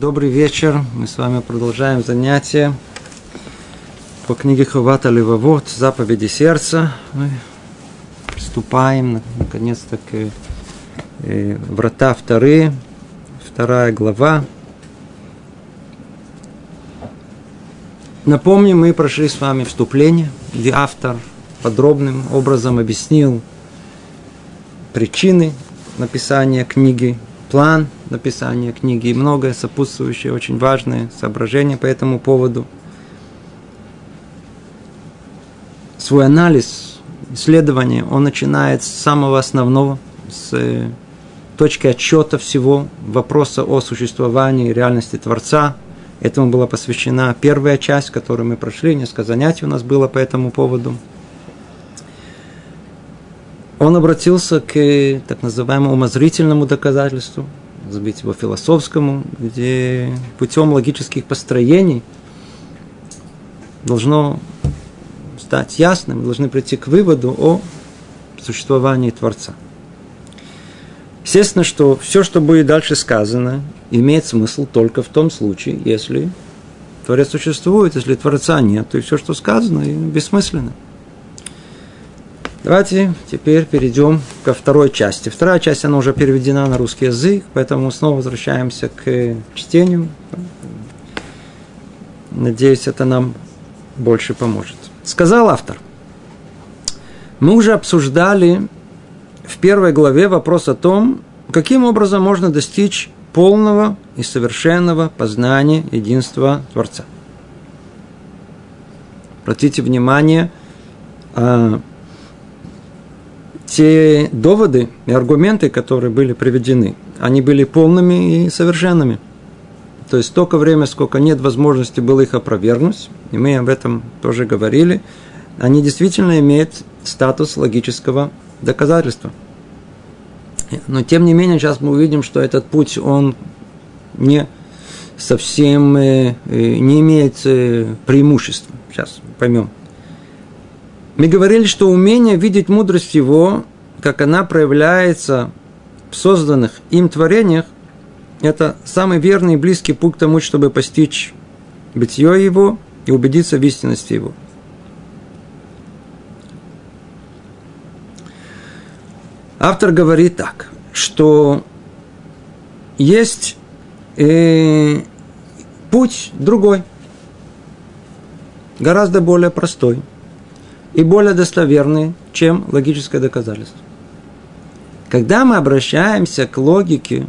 Добрый вечер. Мы с вами продолжаем занятие по книге Ховата Левовод «Заповеди сердца». Мы приступаем, наконец-то, к э, врата вторые, вторая глава. Напомню, мы прошли с вами вступление, где автор подробным образом объяснил причины написания книги, план написания книги и многое сопутствующее, очень важное соображение по этому поводу. Свой анализ, исследование, он начинает с самого основного, с э, точки отчета всего вопроса о существовании реальности Творца. Этому была посвящена первая часть, которую мы прошли, несколько занятий у нас было по этому поводу – он обратился к так называемому умозрительному доказательству, забить его философскому, где путем логических построений должно стать ясным, мы должны прийти к выводу о существовании Творца. Естественно, что все, что будет дальше сказано, имеет смысл только в том случае, если Творец существует, если Творца нет, то и все, что сказано, бессмысленно. Давайте теперь перейдем ко второй части. Вторая часть, она уже переведена на русский язык, поэтому снова возвращаемся к чтению. Надеюсь, это нам больше поможет. Сказал автор. Мы уже обсуждали в первой главе вопрос о том, каким образом можно достичь полного и совершенного познания единства Творца. Обратите внимание, а, те доводы и аргументы, которые были приведены, они были полными и совершенными. То есть столько времени, сколько нет возможности было их опровергнуть, и мы об этом тоже говорили, они действительно имеют статус логического доказательства. Но тем не менее, сейчас мы увидим, что этот путь, он не совсем э, э, не имеет э, преимущества. Сейчас поймем. Мы говорили, что умение видеть мудрость его, как она проявляется в созданных им творениях, это самый верный и близкий путь к тому, чтобы постичь бытие его и убедиться в истинности его. Автор говорит так, что есть э, путь другой, гораздо более простой – и более достоверные, чем логическое доказательство. Когда мы обращаемся к логике,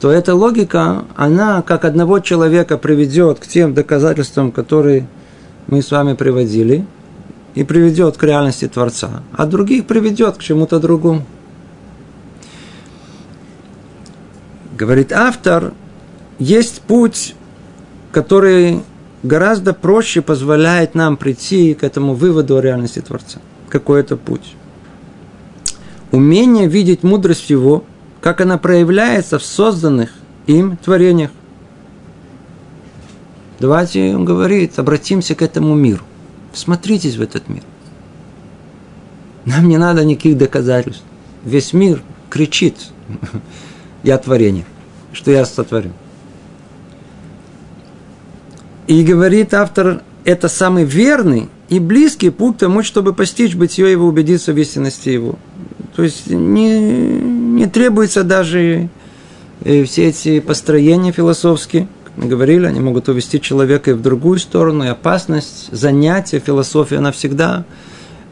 то эта логика, она как одного человека приведет к тем доказательствам, которые мы с вами приводили, и приведет к реальности Творца, а других приведет к чему-то другому. Говорит автор, есть путь, который гораздо проще позволяет нам прийти к этому выводу о реальности Творца. Какой это путь? Умение видеть мудрость его, как она проявляется в созданных им творениях. Давайте, он говорит, обратимся к этому миру. Смотритесь в этот мир. Нам не надо никаких доказательств. Весь мир кричит, я творение, что я сотворю. И говорит автор, это самый верный и близкий путь к тому, чтобы постичь бытие его, убедиться в истинности его. То есть не, не требуется даже э, все эти построения философские. Как мы говорили, они могут увести человека и в другую сторону. И опасность занятия философии, она всегда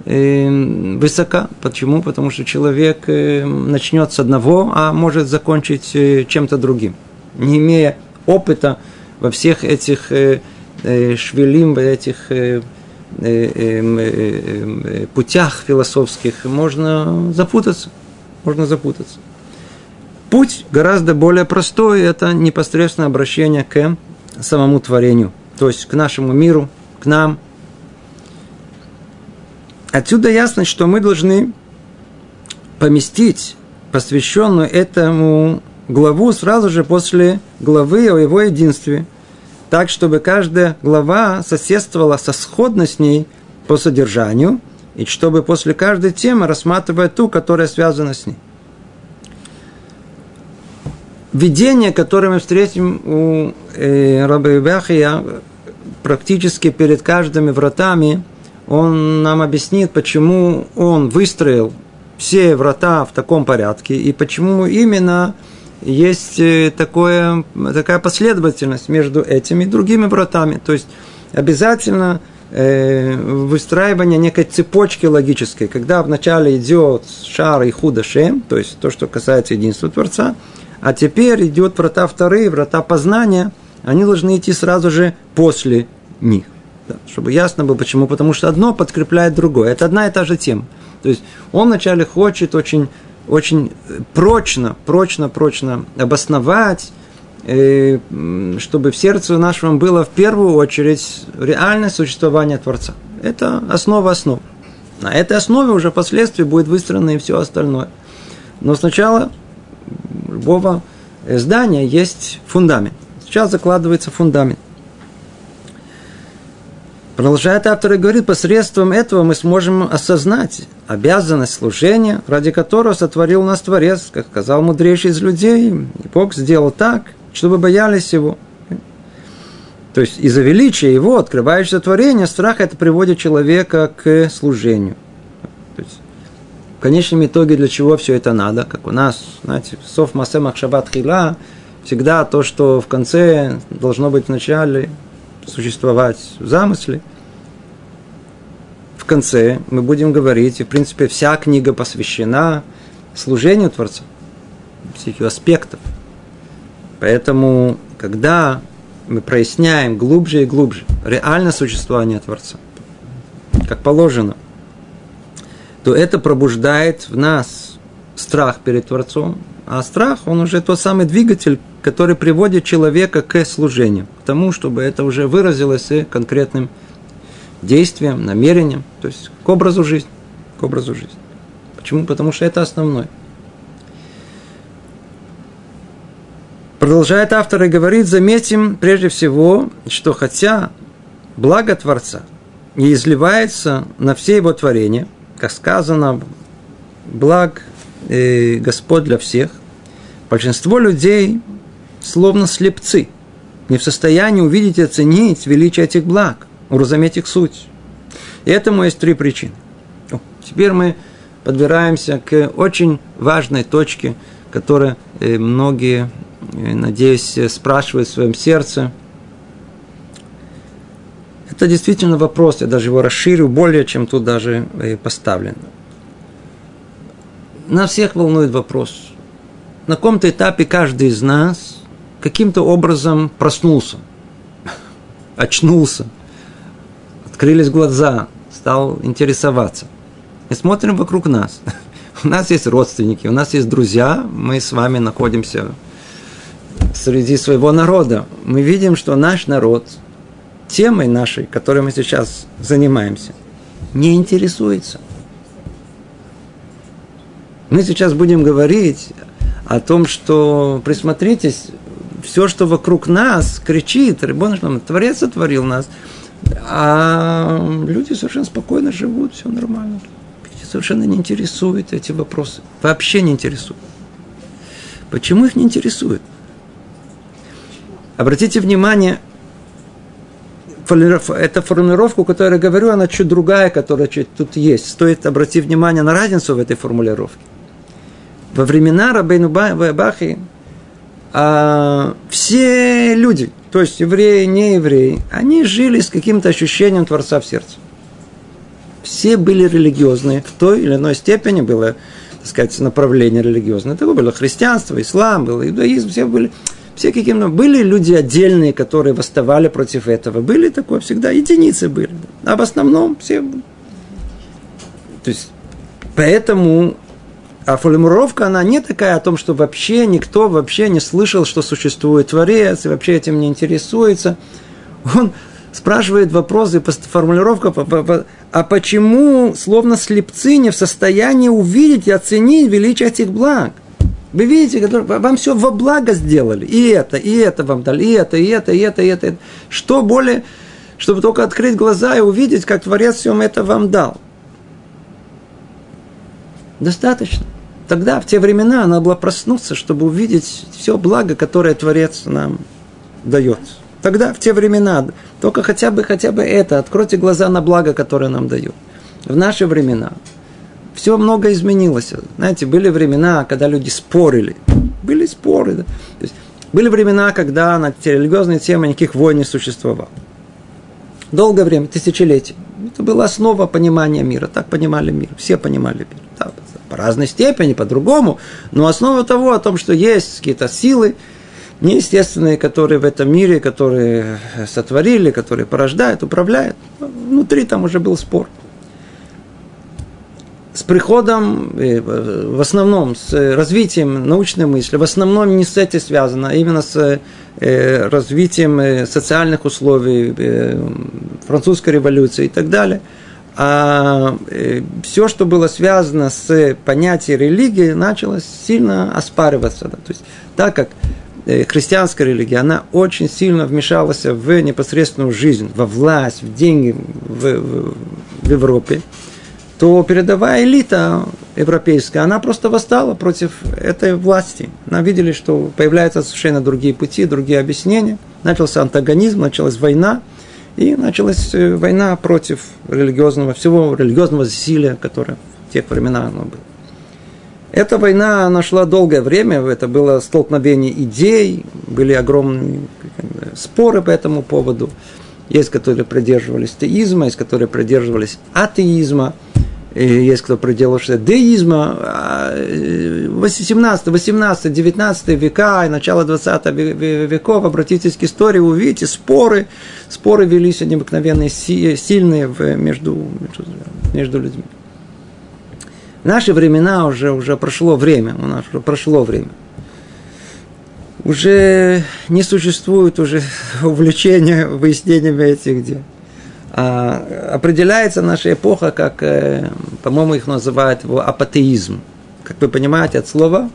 э, высока. Почему? Потому что человек э, начнет с одного, а может закончить чем-то другим. Не имея опыта во всех этих э, э, швелим, в этих э, путях философских можно запутаться. Можно запутаться. Путь гораздо более простой, это непосредственное обращение к самому творению, то есть к нашему миру, к нам. Отсюда ясно, что мы должны поместить посвященную этому главу сразу же после главы о его единстве, так, чтобы каждая глава соседствовала со сходной с ней по содержанию, и чтобы после каждой темы рассматривать ту, которая связана с ней. видение, которое мы встретим у э, Раби Бахия, практически перед каждыми вратами, он нам объяснит, почему он выстроил все врата в таком порядке и почему именно есть э, такое, такая последовательность между этими и другими вратами. То есть обязательно э, выстраивание некой цепочки логической, когда вначале идет шар и худашем, то есть то, что касается единства Творца, а теперь идет врата вторые, врата познания, они должны идти сразу же после них. Да, чтобы ясно было, почему. Потому что одно подкрепляет другое. Это одна и та же тема. То есть он вначале хочет очень, очень прочно, прочно, прочно обосновать, э, чтобы в сердце нашем было в первую очередь реальное существование Творца. Это основа основ. На этой основе уже впоследствии будет выстроено и все остальное. Но сначала любого здания есть фундамент. Сейчас закладывается фундамент. Продолжает автор и говорит, посредством этого мы сможем осознать обязанность служения, ради которого сотворил нас Творец, как сказал мудрейший из людей. И Бог сделал так, чтобы боялись Его. То есть из-за величия Его, открывающего творение, страх это приводит человека к служению. То есть, в конечном итоге для чего все это надо? Как у нас, знаете, сов масе махшабат хила, всегда то, что в конце должно быть в начале, существовать в замысле. В конце мы будем говорить, и в принципе вся книга посвящена служению Творца, всех ее аспектов. Поэтому, когда мы проясняем глубже и глубже реальное существование Творца, как положено, то это пробуждает в нас страх перед Творцом, а страх, он уже тот самый двигатель, который приводит человека к служению, к тому, чтобы это уже выразилось и конкретным действием, намерением, то есть к образу жизни. К образу жизни. Почему? Потому что это основное. Продолжает автор и говорит, заметим прежде всего, что хотя благо Творца не изливается на все его творения, как сказано, благ э, Господь для всех, большинство людей словно слепцы, не в состоянии увидеть и оценить величие этих благ, уразуметь их суть. И этому есть три причины. Теперь мы подбираемся к очень важной точке, которая э, многие, э, надеюсь, спрашивают в своем сердце. Это действительно вопрос, я даже его расширю более, чем тут даже э, поставлен нас всех волнует вопрос. На каком-то этапе каждый из нас каким-то образом проснулся, очнулся, открылись глаза, стал интересоваться. И смотрим вокруг нас. У нас есть родственники, у нас есть друзья, мы с вами находимся среди своего народа. Мы видим, что наш народ темой нашей, которой мы сейчас занимаемся, не интересуется. Мы сейчас будем говорить о том, что, присмотритесь, все, что вокруг нас, кричит, Рибон Творец сотворил нас, а люди совершенно спокойно живут, все нормально. Совершенно не интересуют эти вопросы. Вообще не интересуют. Почему их не интересует? Обратите внимание, эта формулировка, которую я говорю, она чуть другая, которая чуть тут есть. Стоит обратить внимание на разницу в этой формулировке во времена Рабейну Бахи а, все люди, то есть евреи, не евреи, они жили с каким-то ощущением Творца в сердце. Все были религиозные, в той или иной степени было, так сказать, направление религиозное. Это было христианство, ислам, был иудаизм, все были, все каким-то... Были люди отдельные, которые восставали против этого. Были такое всегда, единицы были. А в основном все... То есть, поэтому а формулировка, она не такая о том, что вообще никто вообще не слышал, что существует Творец, и вообще этим не интересуется. Он спрашивает вопросы, формулировка, а почему, словно слепцы, не в состоянии увидеть и оценить величие этих благ? Вы видите, вам все во благо сделали. И это, и это вам дали, и это, и это, и это, и это. Что более, чтобы только открыть глаза и увидеть, как Творец всем это вам дал. Достаточно. Тогда, в те времена, надо было проснуться, чтобы увидеть все благо, которое Творец нам дает. Тогда, в те времена, только хотя бы, хотя бы это, откройте глаза на благо, которое нам дает. В наши времена все много изменилось. Знаете, были времена, когда люди спорили. Были споры. Да? Были времена, когда на религиозные темы никаких войн не существовало. Долгое время, тысячелетия. Это была основа понимания мира. Так понимали мир. Все понимали мир. По разной степени, по-другому. Но основа того, о том, что есть какие-то силы, неестественные, которые в этом мире, которые сотворили, которые порождают, управляют. Внутри там уже был спор. С приходом, э, в основном, с развитием научной мысли, в основном не с этим связано, а именно с э, развитием э, социальных условий, французской революции и так далее. А все, что было связано с понятием религии, начало сильно оспариваться. То есть, так как Э, христианская религия, она очень сильно вмешалась в непосредственную жизнь, во власть, в деньги в, в, в Европе, то передовая элита европейская, она просто восстала против этой власти. Она видели, что появляются совершенно другие пути, другие объяснения. Начался антагонизм, началась война, и началась э, война против религиозного, всего религиозного засилия, которое в тех временах оно было. Эта война нашла долгое время, это было столкновение идей, были огромные споры по этому поводу. Есть, которые придерживались теизма, есть, которые придерживались атеизма, есть, кто придерживался деизма. 17, 18, 19 века и начало 20 веков, обратитесь к истории, увидите, споры, споры велись необыкновенные, сильные между, между, между людьми. В наши времена уже, уже прошло время, у нас уже прошло время. Уже не существует уже увлечения выяснениями этих дел. А, определяется наша эпоха как, э, по-моему, их называют его апатеизм. Как вы понимаете, от слова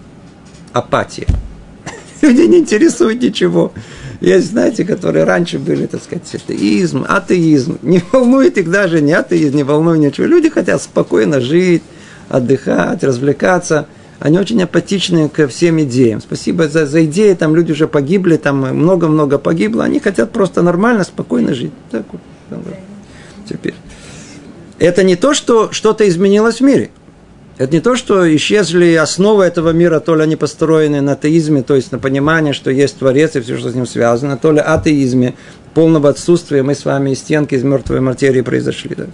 апатия. Люди не интересуют ничего. Есть, знаете, которые раньше были, так сказать, атеизм, атеизм. Не волнует их даже не атеизм, не волнует ничего. Люди хотят спокойно жить, отдыхать, развлекаться. Они очень апатичны ко всем идеям. Спасибо за, за идеи, там люди уже погибли, там много-много погибло. Они хотят просто нормально, спокойно жить. Так вот. Теперь. Это не то, что что-то изменилось в мире. Это не то, что исчезли основы этого мира, то ли они построены на атеизме, то есть на понимании, что есть Творец и все, что с ним связано, то ли атеизме, полного отсутствия, мы с вами из стенки, из мертвой материи произошли. Да?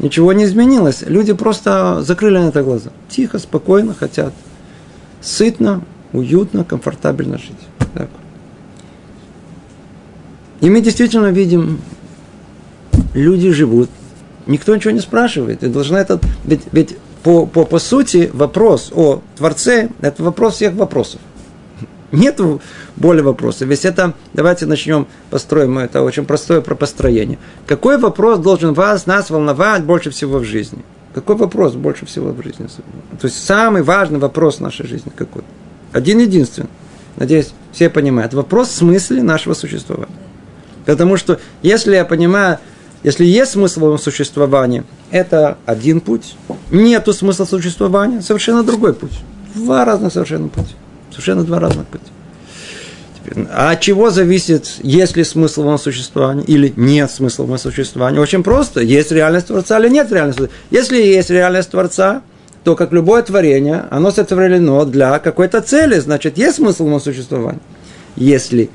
Ничего не изменилось. Люди просто закрыли на это глаза. Тихо, спокойно хотят. Сытно, уютно, комфортабельно жить. Так. И мы действительно видим, люди живут, никто ничего не спрашивает. И должна это, ведь, ведь по, по, по сути вопрос о Творце – это вопрос всех вопросов. Нет более вопросов. Ведь это, давайте начнем, построим это очень простое про построение. Какой вопрос должен вас, нас волновать больше всего в жизни? Какой вопрос больше всего в жизни? То есть самый важный вопрос в нашей жизни какой? Один единственный. Надеюсь, все понимают. Вопрос в смысле нашего существования. Потому что если я понимаю, если есть смысл в существовании, это один путь. Нету смысла существования, совершенно другой путь. Два разных совершенно пути. Совершенно два разных пути. А от чего зависит, есть ли смысл в существовании или нет смысла в существовании? Очень просто. Есть реальность Творца или нет реальности Если есть реальность Творца, то, как любое творение, оно сотворено для какой-то цели, значит, есть смысл в существовании. Если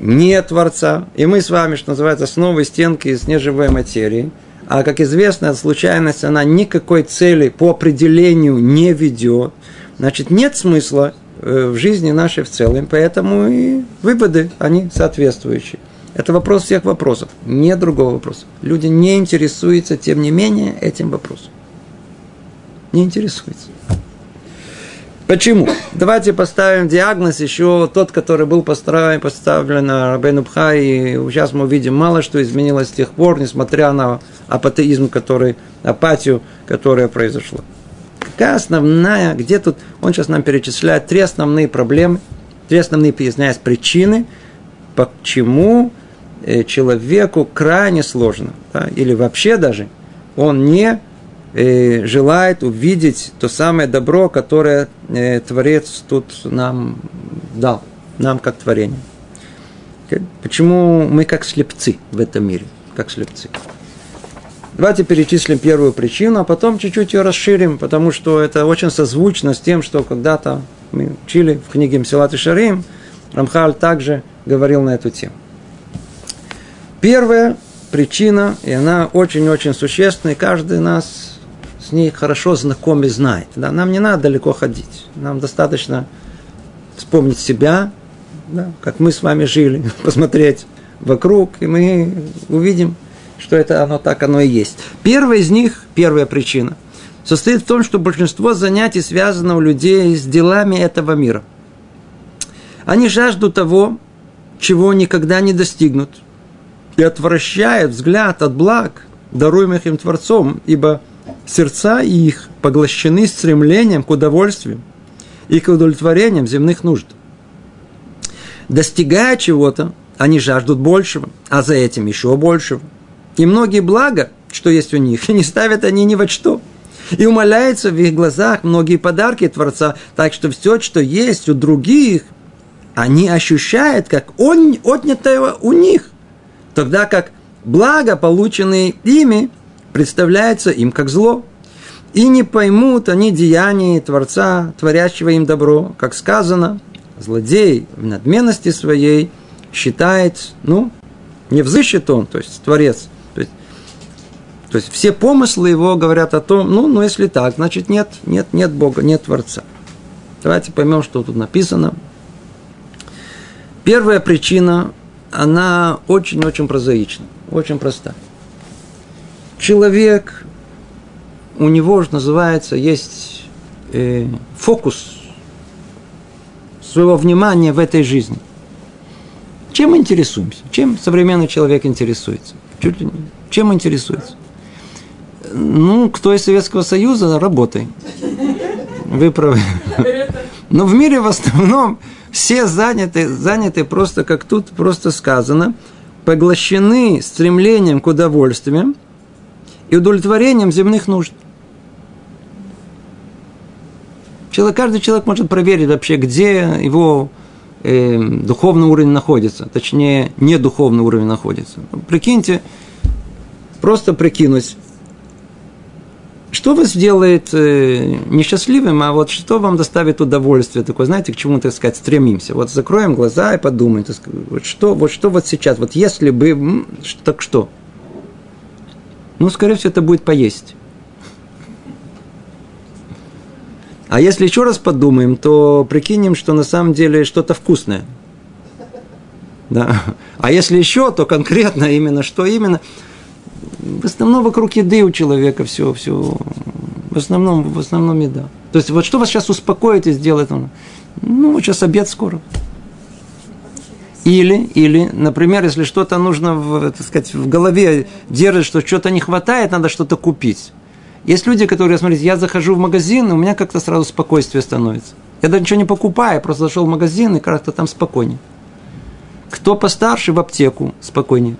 нет Творца, и мы с вами, что называется, снова стенки из неживой материи, а, как известно, случайность, она никакой цели по определению не ведет, значит, нет смысла Э, в жизни нашей в целом, поэтому и выводы, они соответствующие. Это вопрос всех вопросов, не другого вопроса. Люди не интересуются, тем не менее, этим вопросом. Не интересуются. Почему? Давайте поставим диагноз еще тот, который был поставлен, поставлен на Рабейну и сейчас мы видим мало что изменилось с тех пор, несмотря на апатеизм, который, апатию, которая произошла. Какая основная, где тут, он сейчас нам перечисляет три основные проблемы, три основные, извиняюсь, причины, почему э, человеку крайне сложно, да, или вообще даже он не э, желает увидеть то самое добро, которое э, Творец тут нам дал, нам как творение. Почему мы как слепцы в этом мире, как слепцы? Давайте перечислим первую причину, а потом чуть-чуть ее расширим, потому что это очень созвучно с тем, что когда-то мы учили в книге Мсилат и Шарим, Рамхаль также говорил на эту тему. Первая причина, и она очень-очень существенная, и каждый нас ней хорошо знаком и знает. Да? Нам не надо далеко ходить, нам достаточно вспомнить себя, да? как мы с вами жили, посмотреть вокруг, и мы увидим, что это оно так оно и есть. Первая из них, первая причина, состоит в том, что большинство занятий связано у людей с делами этого мира. Они жаждут того, чего никогда не достигнут, и отвращают взгляд от благ, даруемых им Творцом, ибо сердца их поглощены стремлением к удовольствию и к удовлетворениям земных нужд. Достигая чего-то, они жаждут большего, а за этим еще большего – и многие блага, что есть у них, не ставят они ни во что. И умоляются в их глазах многие подарки Творца, так что все, что есть у других, они ощущают как он, отнятое у них. Тогда как благо, полученные ими, представляется им как зло. И не поймут они деяния Творца, творящего им добро, как сказано, злодей в надменности своей считает, ну, не взыщет он, то есть Творец, то есть все помыслы его говорят о том, ну, ну если так, значит нет, нет, нет Бога, нет Творца. Давайте поймем, что тут написано. Первая причина, она очень-очень прозаична, очень проста. Человек, у него же называется, есть э, фокус своего внимания в этой жизни. Чем интересуемся? Чем современный человек интересуется? Чем интересуется? Ну, кто из Советского Союза, работай. Вы правы. Но в мире в основном все заняты, заняты просто, как тут просто сказано, поглощены стремлением к удовольствиям и удовлетворением земных нужд. Человек, каждый человек может проверить вообще, где его э, духовный уровень находится, точнее, не духовный уровень находится. Прикиньте, просто прикинуть, что вас делает э, несчастливым, а вот что вам доставит удовольствие такое, знаете, к чему, так сказать, стремимся. Вот закроем глаза и подумаем, сказать, вот что, вот что вот сейчас, вот если бы, так что? Ну, скорее всего, это будет поесть. А если еще раз подумаем, то прикинем, что на самом деле что-то вкусное. Да. А если еще, то конкретно именно, что именно – в основном вокруг еды у человека все, все, в основном, в основном еда. То есть вот что вас сейчас успокоит и сделает? Ну, вот сейчас обед скоро. Или, или, например, если что-то нужно, в, так сказать, в голове держит, что что-то не хватает, надо что-то купить. Есть люди, которые, смотрите, я захожу в магазин, и у меня как-то сразу спокойствие становится. Я даже ничего не покупаю, просто зашел в магазин, и как-то там спокойнее. Кто постарше в аптеку, спокойнее.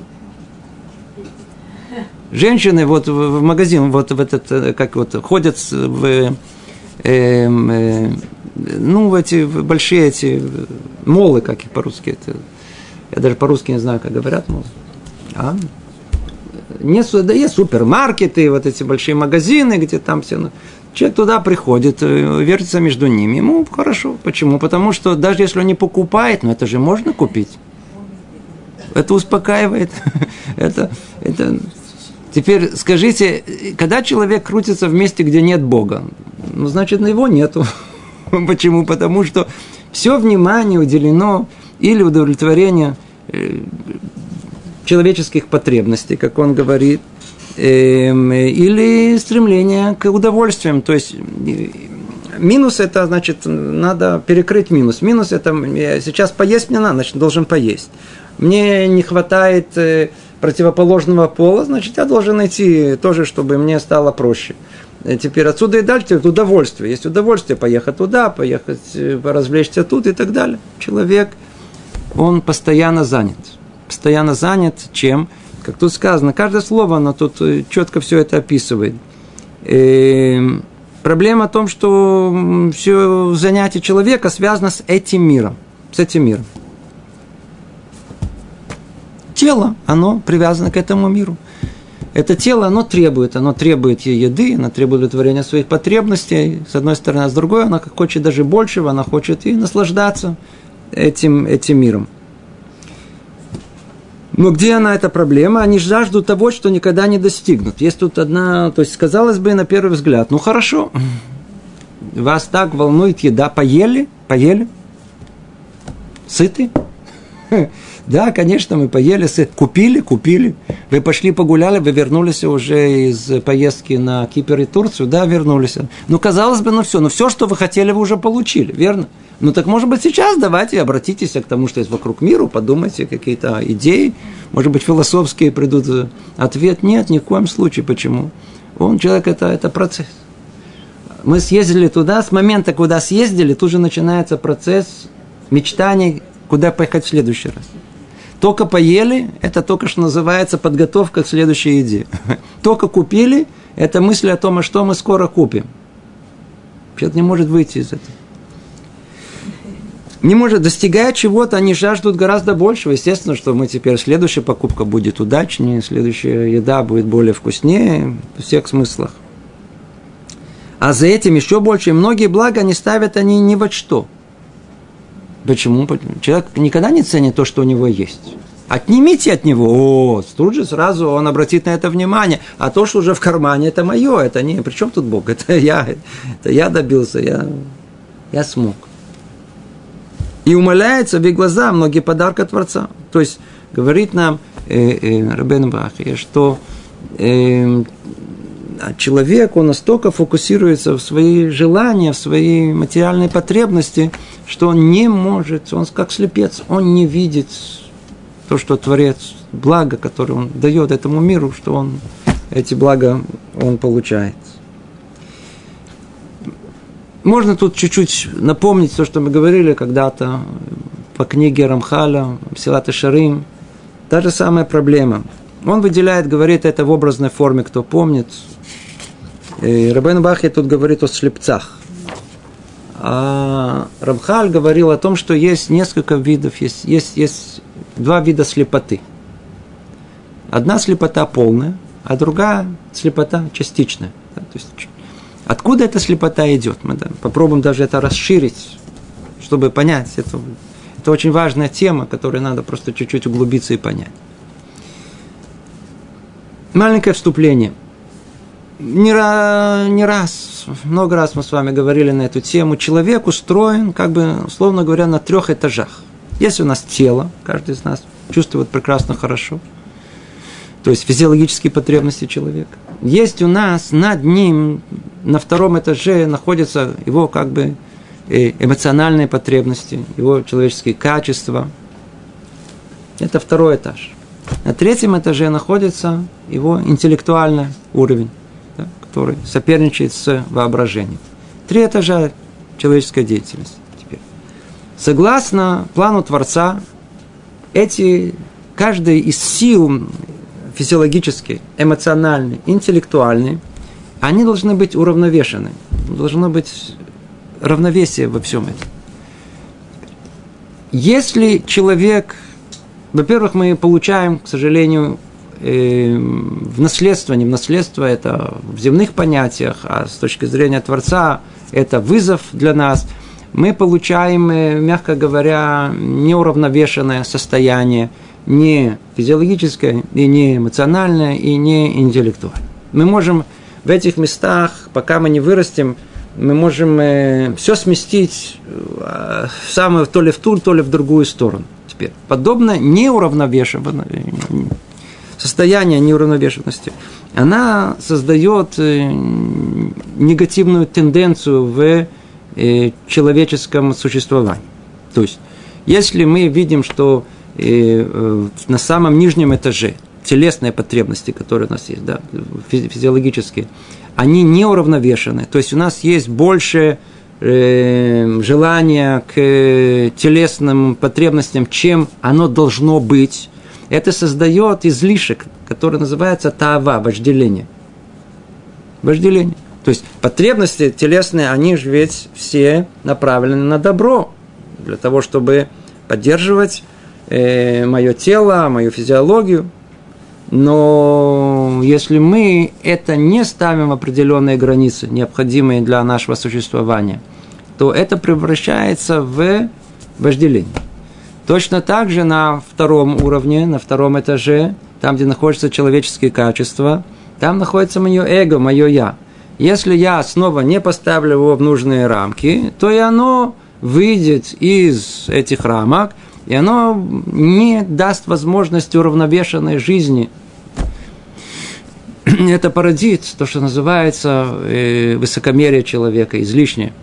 Женщины вот в магазин, вот в этот, э, как вот, ходят в, э, э, ну, эти большие эти молы, как их по-русски, это, я даже по-русски не знаю, как говорят молы. А? Не, да есть супермаркеты, вот эти большие магазины, где там все... Ну, человек туда приходит, э, вертится между ними, ему хорошо. Почему? Потому что даже если он не покупает, ну это же можно купить. Это успокаивает. это, это Теперь скажите, когда человек крутится в месте, где нет Бога, ну, значит, на его нету. Почему? Потому что все внимание уделено или удовлетворению э, человеческих потребностей, как он говорит, эм, или стремление к удовольствиям. То есть минус это значит надо перекрыть минус. Минус это сейчас поесть мне надо, значит должен поесть. Мне не хватает э, противоположного пола, значит, я должен найти тоже, чтобы мне стало проще. Теперь отсюда и дальше удовольствие. Есть удовольствие поехать туда, поехать, э, развлечься тут и так далее. Человек, он постоянно занят. Постоянно занят чем? Как тут сказано, каждое слово, оно тут э, четко все это описывает. э, проблема в том, что все занятие человека связано с этим миром. С этим миром. Тело, оно привязано к этому миру. Это тело, оно требует, оно требует еды, оно требует удовлетворения своих потребностей, с одной стороны, а с другой, оно хочет даже большего, оно хочет и наслаждаться этим, этим миром. Но где она, эта проблема? Они жаждут того, что никогда не достигнут. Есть тут одна, то есть, казалось бы, на первый взгляд, ну хорошо, вас так волнует еда, поели, поели, сыты, да, конечно, мы поели, купили, купили. Вы пошли погуляли, вы вернулись уже из поездки на Кипр и Турцию, да, вернулись. Ну, казалось бы, ну все, ну все, что вы хотели, вы уже получили, верно? Ну так, может быть, сейчас давайте обратитесь к тому, что есть вокруг мира, подумайте какие-то идеи, может быть, философские придут. Ответ нет, ни в коем случае. Почему? Он, человек, это, это процесс. Мы съездили туда, с момента, куда съездили, тут же начинается процесс мечтаний, куда поехать в следующий раз. Только поели, это только что называется подготовка к следующей еде. Только купили, это мысль о том, а что мы скоро купим. Человек не может выйти из этого. Не может, достигая чего-то, они жаждут гораздо большего. Естественно, что мы теперь следующая покупка будет удачнее, следующая еда будет более вкуснее в всех смыслах. А за этим еще больше. И многие блага не ставят они ни во что – Почему? Человек никогда не ценит то, что у него есть. Отнимите от него, о, тут же сразу он обратит на это внимание. А то, что уже в кармане, это мое, это не, при чем тут Бог? Это я, это я добился, я, я смог. И умоляется в их глаза многие подарки Творца. То есть, говорит нам э, э, Рабен Бахи, что э, а человек, он настолько фокусируется в свои желания, в свои материальные потребности, что он не может, он как слепец, он не видит то, что Творец, благо, которое он дает этому миру, что он эти блага он получает. Можно тут чуть-чуть напомнить то, что мы говорили когда-то по книге Рамхаля, Силата Шарим. Та же самая проблема. Он выделяет, говорит это в образной форме, кто помнит, и Рабен Бахи тут говорит о слепцах. А Рабхаль говорил о том, что есть несколько видов, есть, есть, есть два вида слепоты. Одна слепота полная, а другая слепота частичная. то есть, откуда эта слепота идет? Мы да, попробуем даже это расширить, чтобы понять. Это, это очень важная тема, которой надо просто чуть-чуть углубиться и понять. Маленькое вступление – не, не раз, много раз мы с вами говорили на эту тему. Человек устроен, как бы, условно говоря, на трех этажах. Есть у нас тело, каждый из нас чувствует прекрасно хорошо. То есть физиологические потребности человека. Есть у нас над ним, на втором этаже находятся его как бы э, эмоциональные потребности, его человеческие качества. Это второй этаж. На третьем этаже находится его интеллектуальный уровень который соперничает с воображением. Три этажа человеческой деятельности. Теперь. Согласно плану Творца, эти, каждый из сил физиологические, эмоциональные, интеллектуальные, они должны быть уравновешены. Должно быть равновесие во всем этом. Если человек, во-первых, мы получаем, к сожалению, Эм, в наследство, не в наследство, это в земных понятиях, а с точки зрения Творца это вызов для нас. Мы получаем, э, мягко говоря, неуравновешенное состояние, не физиологическое, и не эмоциональное, и не интеллектуальное. Мы можем в этих местах, пока мы не вырастем, мы можем э, все сместить э, самую, то ли в ту, то ли в другую сторону. Теперь подобное неуравновешенное, состояние неуравновешенности, она создает э, негативную тенденцию в э, человеческом существовании. То есть, если мы видим, что э, на самом нижнем этаже телесные потребности, которые у нас есть, да, физиологические, они не уравновешены. То есть у нас есть больше желания к телесным потребностям, чем оно должно быть это создает излишек, который называется таава, вожделение. Вожделение. То есть потребности телесные, они же ведь все направлены на добро. Для того, чтобы поддерживать э, мое тело, мою физиологию. Но если мы это не ставим определенные границы, необходимые для нашего существования, то это превращается в вожделение. Точно так же на втором уровне, на втором этаже, там, где находятся человеческие качества, там находится мое эго, мое я. Если я снова не поставлю его в нужные рамки, то и оно выйдет из этих рамок, и оно не даст возможности уравновешенной жизни. Это породит то, что называется э, высокомерие человека, излишнее.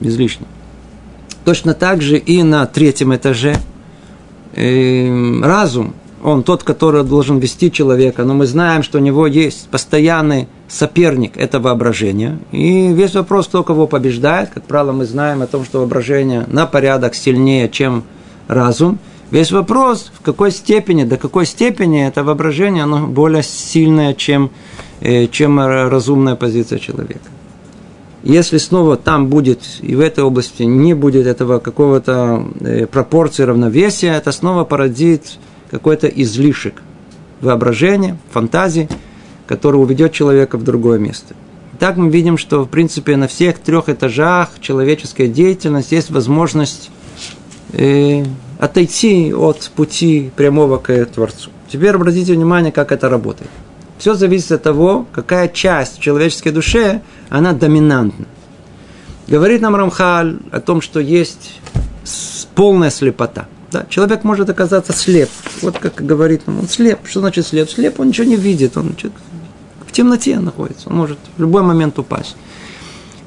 излишнее. Точно так же и на третьем этаже разум – он тот, который должен вести человека, но мы знаем, что у него есть постоянный соперник, это воображение. И весь вопрос, кто кого побеждает, как правило, мы знаем о том, что воображение на порядок сильнее, чем разум. Весь вопрос, в какой степени, до какой степени это воображение, оно более сильное, чем, э, чем разумная позиция человека. Если снова там будет, и в этой области не будет этого какого-то э, пропорции равновесия, это снова породит какой-то излишек воображения, фантазии, который уведет человека в другое место. Так мы видим, что, в принципе, на всех трех этажах человеческой деятельности есть возможность э, отойти от пути прямого к Творцу. Теперь обратите внимание, как это работает. Все зависит от того, какая часть человеческой душе, она доминантна. Говорит нам Рамхаль о том, что есть полная слепота – да, человек может оказаться слеп. Вот как говорит нам, он слеп. Что значит слеп? Слеп, он ничего не видит, он в темноте находится, он может в любой момент упасть.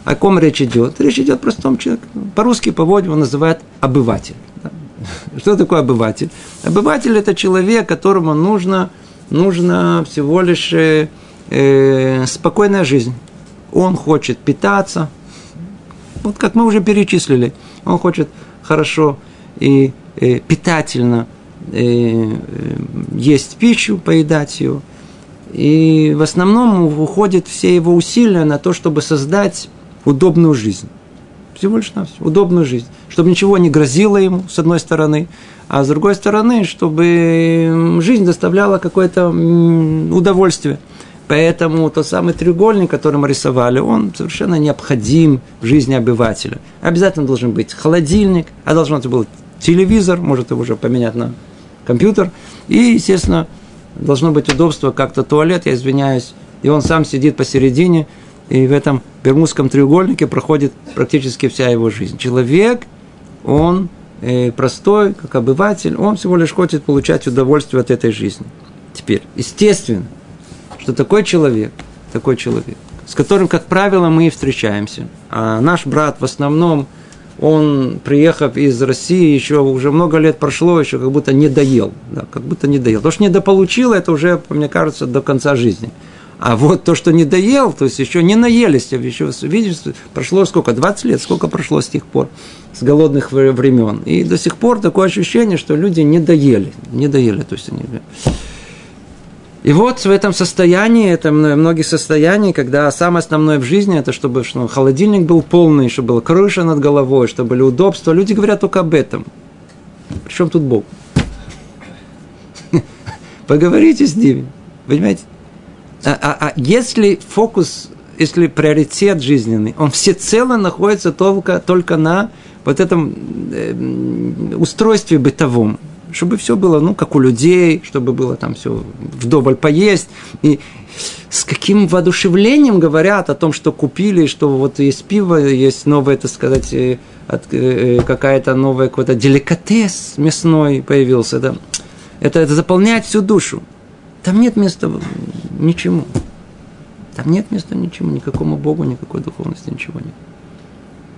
О ком речь идет? Речь идет просто о том человеке. По-русски, по его называют обыватель. Да? Что такое обыватель? Обыватель – это человек, которому нужно, нужно всего лишь э, э, спокойная жизнь. Он хочет питаться, вот как мы уже перечислили, он хочет хорошо и э, питательно э, э, есть пищу, поедать ее. И в основном уходят все его усилия на то, чтобы создать удобную жизнь. Всего лишь на все, удобную жизнь. Чтобы ничего не грозило ему, с одной стороны, а с другой стороны, чтобы жизнь доставляла какое-то удовольствие. Поэтому тот самый треугольник, который мы рисовали, он совершенно необходим в жизни обывателя. Обязательно должен быть холодильник, а должен быть телевизор, может его уже поменять на компьютер. И, естественно, должно быть удобство, как-то туалет, я извиняюсь, и он сам сидит посередине, и в этом бермудском треугольнике проходит практически вся его жизнь. Человек, он э, простой, как обыватель, он всего лишь хочет получать удовольствие от этой жизни. Теперь, естественно, что такой человек, такой человек, с которым, как правило, мы и встречаемся, а наш брат в основном – он, приехав из России, еще уже много лет прошло, еще как будто не доел. Да, как будто не доел. То, что недополучил, это уже, мне кажется, до конца жизни. А вот то, что не доел, то есть еще не наелись, еще, видишь, прошло сколько, 20 лет, сколько прошло с тех пор, с голодных времен. И до сих пор такое ощущение, что люди не доели, не доели, то есть они и вот в этом состоянии, это многие состояния, когда самое основное в жизни, это чтобы что, холодильник был полный, чтобы была крыша над головой, чтобы были удобства. Люди говорят только об этом. Причем тут Бог? Поговорите с ними. Понимаете? А, а, а если фокус, если приоритет жизненный, он всецело находится только, только на вот этом э, устройстве бытовом, чтобы все было, ну, как у людей, чтобы было там все вдоволь поесть. И с каким воодушевлением говорят о том, что купили, что вот есть пиво, есть новое, так сказать, э, э, какая-то новая какой-то деликатес мясной появился. Да? Это, это заполняет всю душу. Там нет места ничему. Там нет места ничему, никакому Богу, никакой духовности, ничего нет.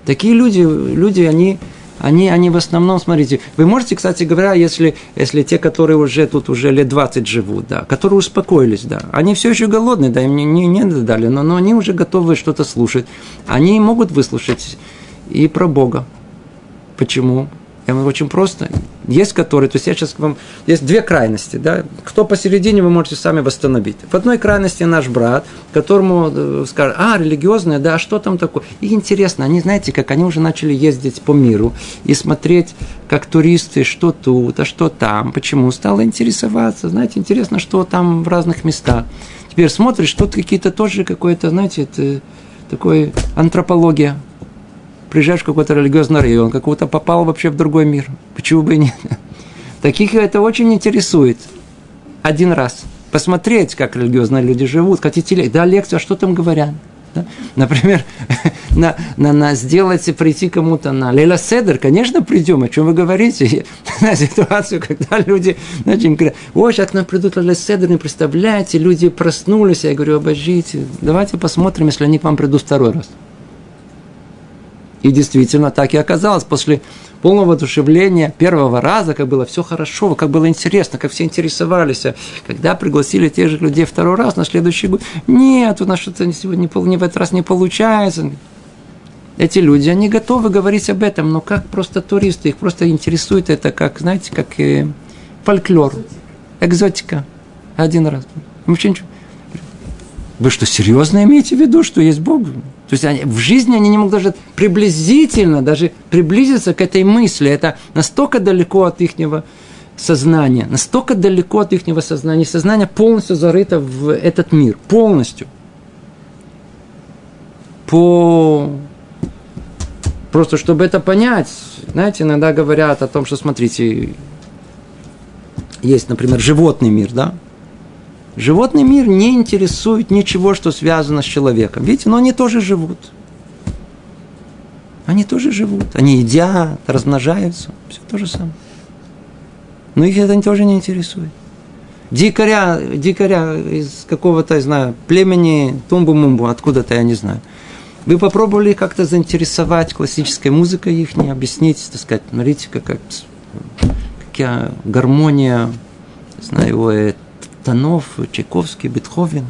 Такие люди, люди, они они, они в основном, смотрите, вы можете, кстати говоря, если, если те, которые уже тут уже лет 20 живут, да, которые успокоились, да, они все еще голодные, да, им не, не, не дали, но, но они уже готовы что-то слушать. Они могут выслушать и про Бога. Почему? Это очень просто. Есть которые, то есть я сейчас вам, есть две крайности, да, кто посередине вы можете сами восстановить. В одной крайности наш брат, которому э, скажут, а, религиозное, да, а что там такое? И интересно, они, знаете, как они уже начали ездить по миру и смотреть, как туристы, что тут, а что там, почему, стало интересоваться, знаете, интересно, что там в разных местах. Теперь смотришь, что какие-то тоже какое-то, знаете, это такой антропология, приезжаешь в какой-то религиозный район, какого-то попал вообще в другой мир. Почему бы и нет? Таких это очень интересует. Один раз. Посмотреть, как религиозные люди живут. Хотите, да, лекцию, а что там говорят? Да? Например, на, на, на сделать, прийти кому-то на Лейла Седер, конечно, придем, о чем вы говорите? на ситуацию, когда люди знаете, им говорят, ой, сейчас к нам придут Лейла Седер, не представляете, люди проснулись, я говорю, обождите, давайте посмотрим, если они к вам придут второй раз. И действительно так и оказалось. После полного воодушевления первого раза, как было все хорошо, как было интересно, как все интересовались. Когда пригласили тех же людей второй раз на следующий год, нет, у нас что-то сегодня не, в этот раз не получается. Эти люди, они готовы говорить об этом, но как просто туристы, их просто интересует это, как, знаете, как э, фольклор, экзотика. Один раз. Вы что, серьезно имеете в виду, что есть Бог? То есть они, в жизни они не могут даже приблизительно, даже приблизиться к этой мысли. Это настолько далеко от их сознания, настолько далеко от их сознания. Сознание полностью зарыто в этот мир, полностью. По... Просто чтобы это понять, знаете, иногда говорят о том, что, смотрите, есть, например, животный мир, да? Животный мир не интересует ничего, что связано с человеком. Видите, но они тоже живут. Они тоже живут. Они едят, размножаются. Все то же самое. Но их это тоже не интересует. Дикаря, дикаря из какого-то, я знаю, племени Тумбу-Мумбу, откуда-то, я не знаю. Вы попробовали как-то заинтересовать классической музыкой их, не объяснить, так сказать, смотрите, какая, какая гармония, знаю, Тонов, Чайковский, Бетховен.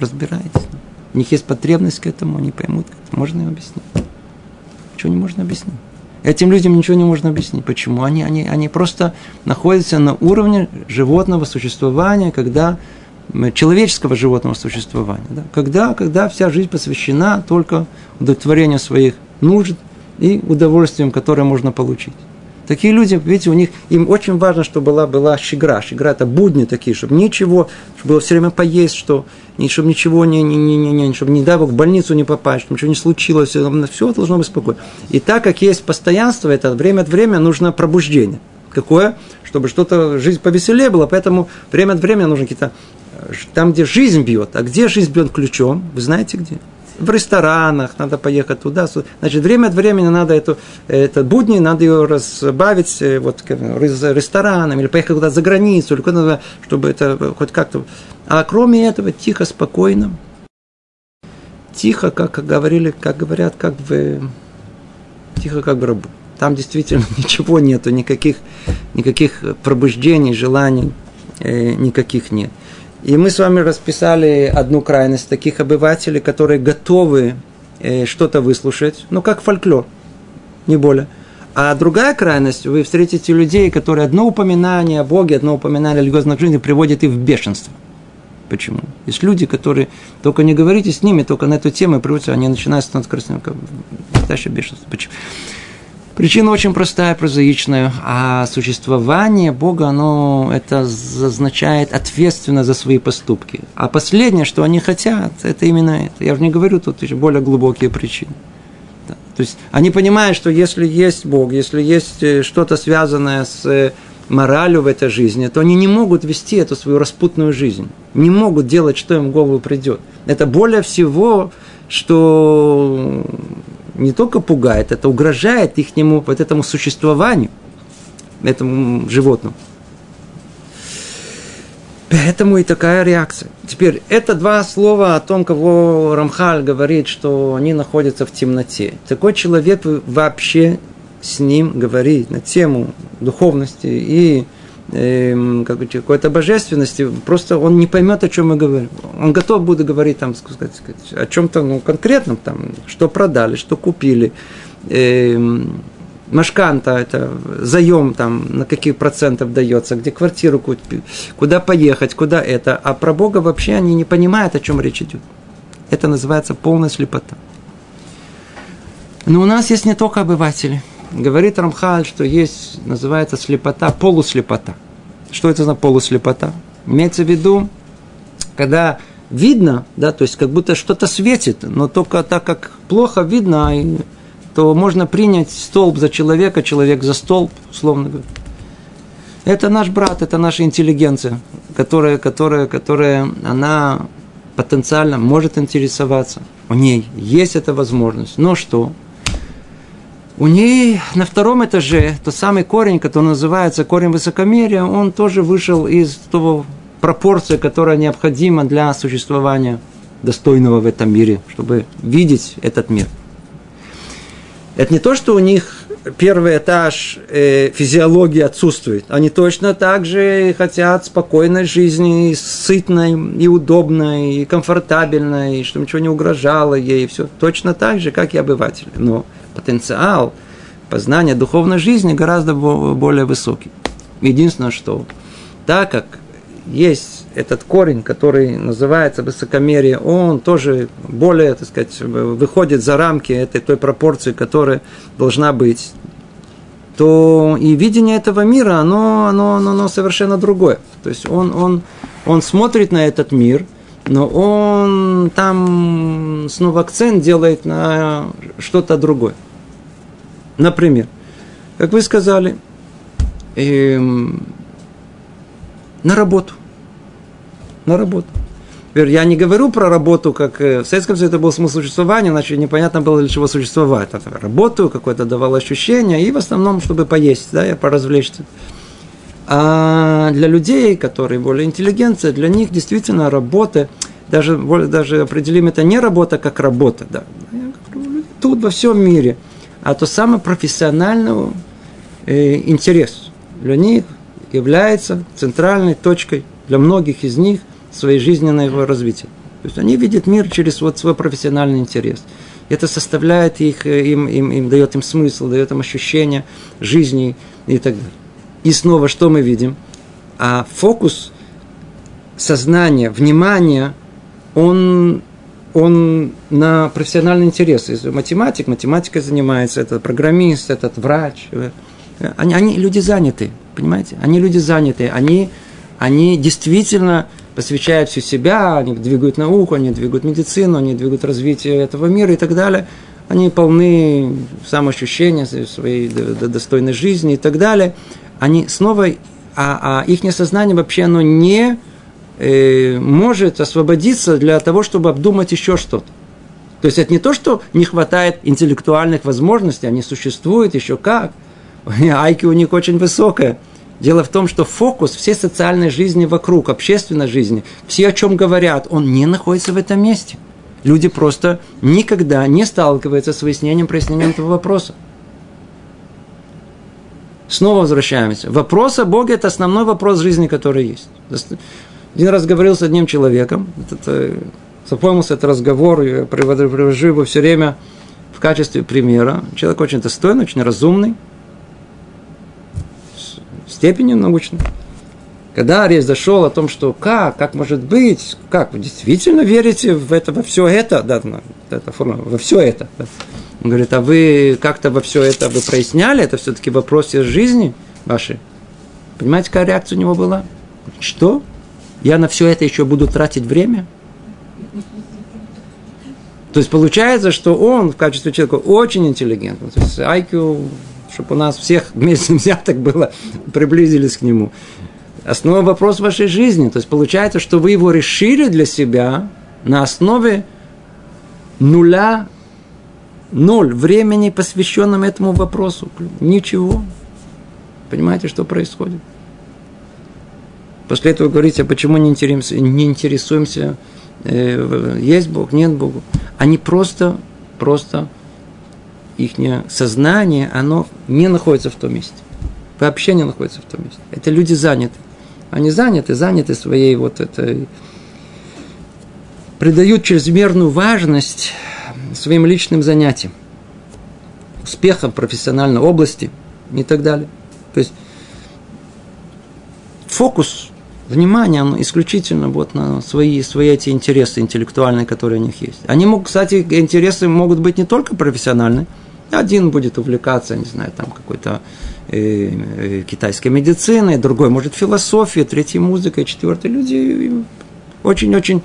Разбирайтесь. У них есть потребность к этому, они поймут. Это можно им объяснить. Ничего не можно объяснить. Этим людям ничего не можно объяснить. Почему? Они, они, они просто находятся на уровне животного существования, когда человеческого животного существования. Да? Когда, когда вся жизнь посвящена только удовлетворению своих нужд и удовольствием, которое можно получить. Такие люди, видите, у них, им очень важно, чтобы была, была щегра. Щегра – это будни такие, чтобы ничего, чтобы было все время поесть, что, чтобы ничего не, не, не, не, не чтобы, не дай Бог, в больницу не попасть, чтобы ничего не случилось, все должно быть спокойно. И так как есть постоянство, это время от времени нужно пробуждение. Какое? Чтобы что-то, жизнь повеселее была, поэтому время от времени нужно какие-то, там, где жизнь бьет. А где жизнь бьет ключом? Вы знаете где? В ресторанах, надо поехать туда. Значит, время от времени надо эту, это будни, надо ее разбавить э, вот, рестораном или поехать куда-то за границу, или куда-то, чтобы это хоть как-то... А кроме этого, тихо, спокойно, тихо, как говорили, как говорят, как в... Тихо, как в рабу. Там действительно ничего нету, никаких, никаких пробуждений, желаний, э, никаких нет. И мы с вами расписали одну крайность таких обывателей, которые готовы э, что-то выслушать, ну, как фольклор, не более. А другая крайность, вы встретите людей, которые одно упоминание о Боге, одно упоминание о религиозной жизни приводит их в бешенство. Почему? Есть люди, которые только не говорите с ними, только на эту тему приводятся, они начинают становиться красными, настоящее бешенство. Почему? Причина очень простая, прозаичная. А существование Бога, оно это означает ответственность за свои поступки. А последнее, что они хотят, это именно это. Я уже не говорю тут еще более глубокие причины. Да. То есть они понимают, что если есть Бог, если есть э, что-то связанное с э, моралью в этой жизни, то они не могут вести эту свою распутную жизнь. Не могут делать, что им в голову придет. Это более всего, что не только пугает, это угрожает их вот этому существованию, этому животному. Поэтому и такая реакция. Теперь, это два слова о том, кого Рамхаль говорит, что они находятся в темноте. Такой человек вообще с ним говорит на тему духовности и э, какой-то божественности, просто он не поймет, о чем мы говорим. Он готов будет говорить там, сказать, о чем-то ну, конкретном, там, что продали, что купили. Э, Машканта, это заем там, на каких процентов дается, где квартиру купить, куда поехать, куда это. А про Бога вообще они не понимают, о чем речь идет. Это называется полная слепота. Но у нас есть не только обыватели. Говорит Рамхаль, что есть, называется слепота, полуслепота. Что это за полуслепота? Имеется в виду, когда видно, да, то есть как будто что-то светит, но только так как плохо видно, то можно принять столб за человека, человек за столб, условно говоря. Это наш брат, это наша интеллигенция, которая, которая, которая, она потенциально может интересоваться. У ней есть эта возможность. Но что? У ней на втором этаже тот самый корень, который называется корень высокомерия, он тоже вышел из того пропорции, которая необходима для существования достойного в этом мире, чтобы видеть этот мир – это не то, что у них первый этаж э, физиологии отсутствует. Они точно так же хотят спокойной жизни, сытной и удобной, и комфортабельной, и чтобы ничего не угрожало ей. Все точно так же, как и обыватели. Но потенциал познания духовной жизни гораздо более высокий. Единственное, что так как есть этот корень, который называется высокомерие, он тоже более, так сказать, выходит за рамки этой той пропорции, которая должна быть, то и видение этого мира, оно, оно, оно, оно совершенно другое. То есть он, он, он смотрит на этот мир, но он там снова акцент делает на что-то другое. Например, как вы сказали, эм, на работу. На работу. Я не говорю про работу, как э, в Советском Союзе это был смысл существования, иначе непонятно было для чего существовать. Работу какое-то давало ощущение, и в основном, чтобы поесть, да, я поразвлечься. А для людей, которые более интеллигенция, для них действительно работа, даже, даже определим это не работа как работа, да, тут во всем мире, а то самое профессиональный э, интерес. Для них является центральной точкой для многих из них своей жизненного развития. То есть они видят мир через вот свой профессиональный интерес. Это составляет их, э, им, им, им дает им смысл, дает им ощущение жизни и так далее. И снова что мы видим? А фокус сознания, внимания, он, он на профессиональный интерес. Если математик, математикой занимается, этот программист, этот врач. Они, они люди заняты. Понимаете? Они люди занятые, они, они действительно посвящают всю себя, они двигают науку, они двигают медицину, они двигают развитие этого мира и так далее. Они полны самоощущения своей достойной жизни и так далее. Они снова, а, а их сознание вообще оно не э, может освободиться для того, чтобы обдумать еще что-то. То есть это не то, что не хватает интеллектуальных возможностей, они существуют еще как – IQ у них очень высокое. Дело в том, что фокус всей социальной жизни вокруг, общественной жизни, все, о чем говорят, он не находится в этом месте. Люди просто никогда не сталкиваются с выяснением, прояснением этого вопроса. Снова возвращаемся. Вопрос о Боге – это основной вопрос жизни, который есть. Один раз говорил с одним человеком, это, запомнился этот разговор, я привожу его все время в качестве примера. Человек очень достойный, очень разумный – степени научной. Когда зашел о том, что как, как может быть, как вы действительно верите в это, во все это, да, это форма, во все это. Да. Он говорит, а вы как-то во все это вы проясняли, это все-таки вопросы жизни вашей. Понимаете, какая реакция у него была? Что? Я на все это еще буду тратить время? То есть получается, что он в качестве человека очень интеллигентный. То есть IQ чтобы у нас всех вместе взяток было, приблизились к нему. Основной вопрос вашей жизни. То есть получается, что вы его решили для себя на основе нуля, ноль времени, посвященном этому вопросу. Ничего. Понимаете, что происходит? После этого говорите, а почему не интересуемся, не интересуемся э, есть Бог, нет Бога. Они просто, просто их сознание, оно не находится в том месте. Вообще не находится в том месте. Это люди заняты. Они заняты, заняты своей вот этой... Придают чрезмерную важность своим личным занятиям. успеха в профессиональной области и так далее. То есть фокус внимания он исключительно вот на свои, свои эти интересы интеллектуальные, которые у них есть. Они могут, кстати, интересы могут быть не только профессиональные. Один будет увлекаться, не знаю, там какой-то китайской медициной, другой может философией, третий музыкой, четвертый люди очень-очень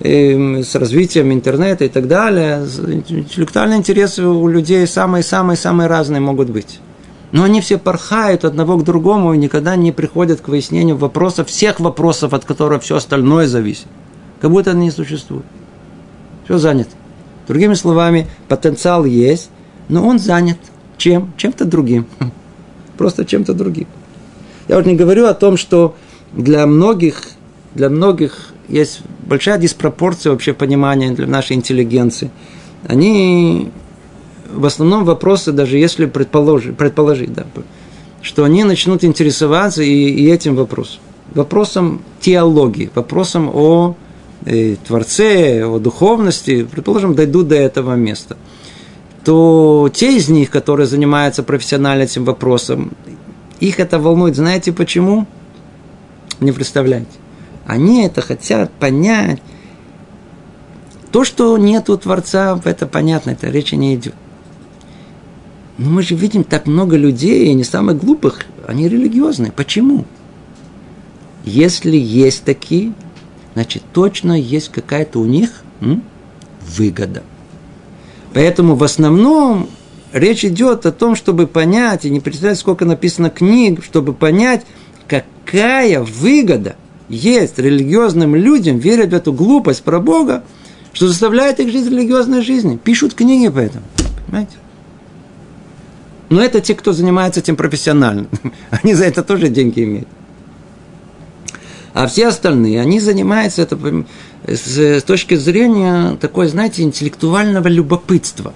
э, с развитием интернета и так далее. Интеллектуальные интересы у людей самые-самые-самые разные могут быть. Но они все порхают одного к другому и никогда не приходят к выяснению вопросов, всех вопросов, от которых все остальное зависит. Как будто они не существуют. Все занято. Другими словами, потенциал есть, но он занят чем? Чем-то другим. Просто чем-то другим. Я уже не говорю о том, что для многих, для многих есть большая диспропорция вообще понимания для нашей интеллигенции. Они в основном вопросы, даже если предположить, предположить да, что они начнут интересоваться и, и этим вопросом. Вопросом теологии, вопросом о э, Творце, о духовности, предположим, дойдут до этого места, то те из них, которые занимаются профессионально этим вопросом, их это волнует. Знаете почему? Не представляете. Они это хотят понять. То, что нету Творца, это понятно, это речи не идет. Но мы же видим так много людей, не самых глупых, они религиозные. Почему? Если есть такие, значит, точно есть какая-то у них м, выгода. Поэтому в основном речь идет о том, чтобы понять, и не представлять, сколько написано книг, чтобы понять, какая выгода есть религиозным людям верить в эту глупость про Бога, что заставляет их жить религиозной жизнью. Пишут книги по этому. Понимаете? Но это те, кто занимается этим профессионально. Они за это тоже деньги имеют. А все остальные, они занимаются это с точки зрения такой, знаете, интеллектуального любопытства.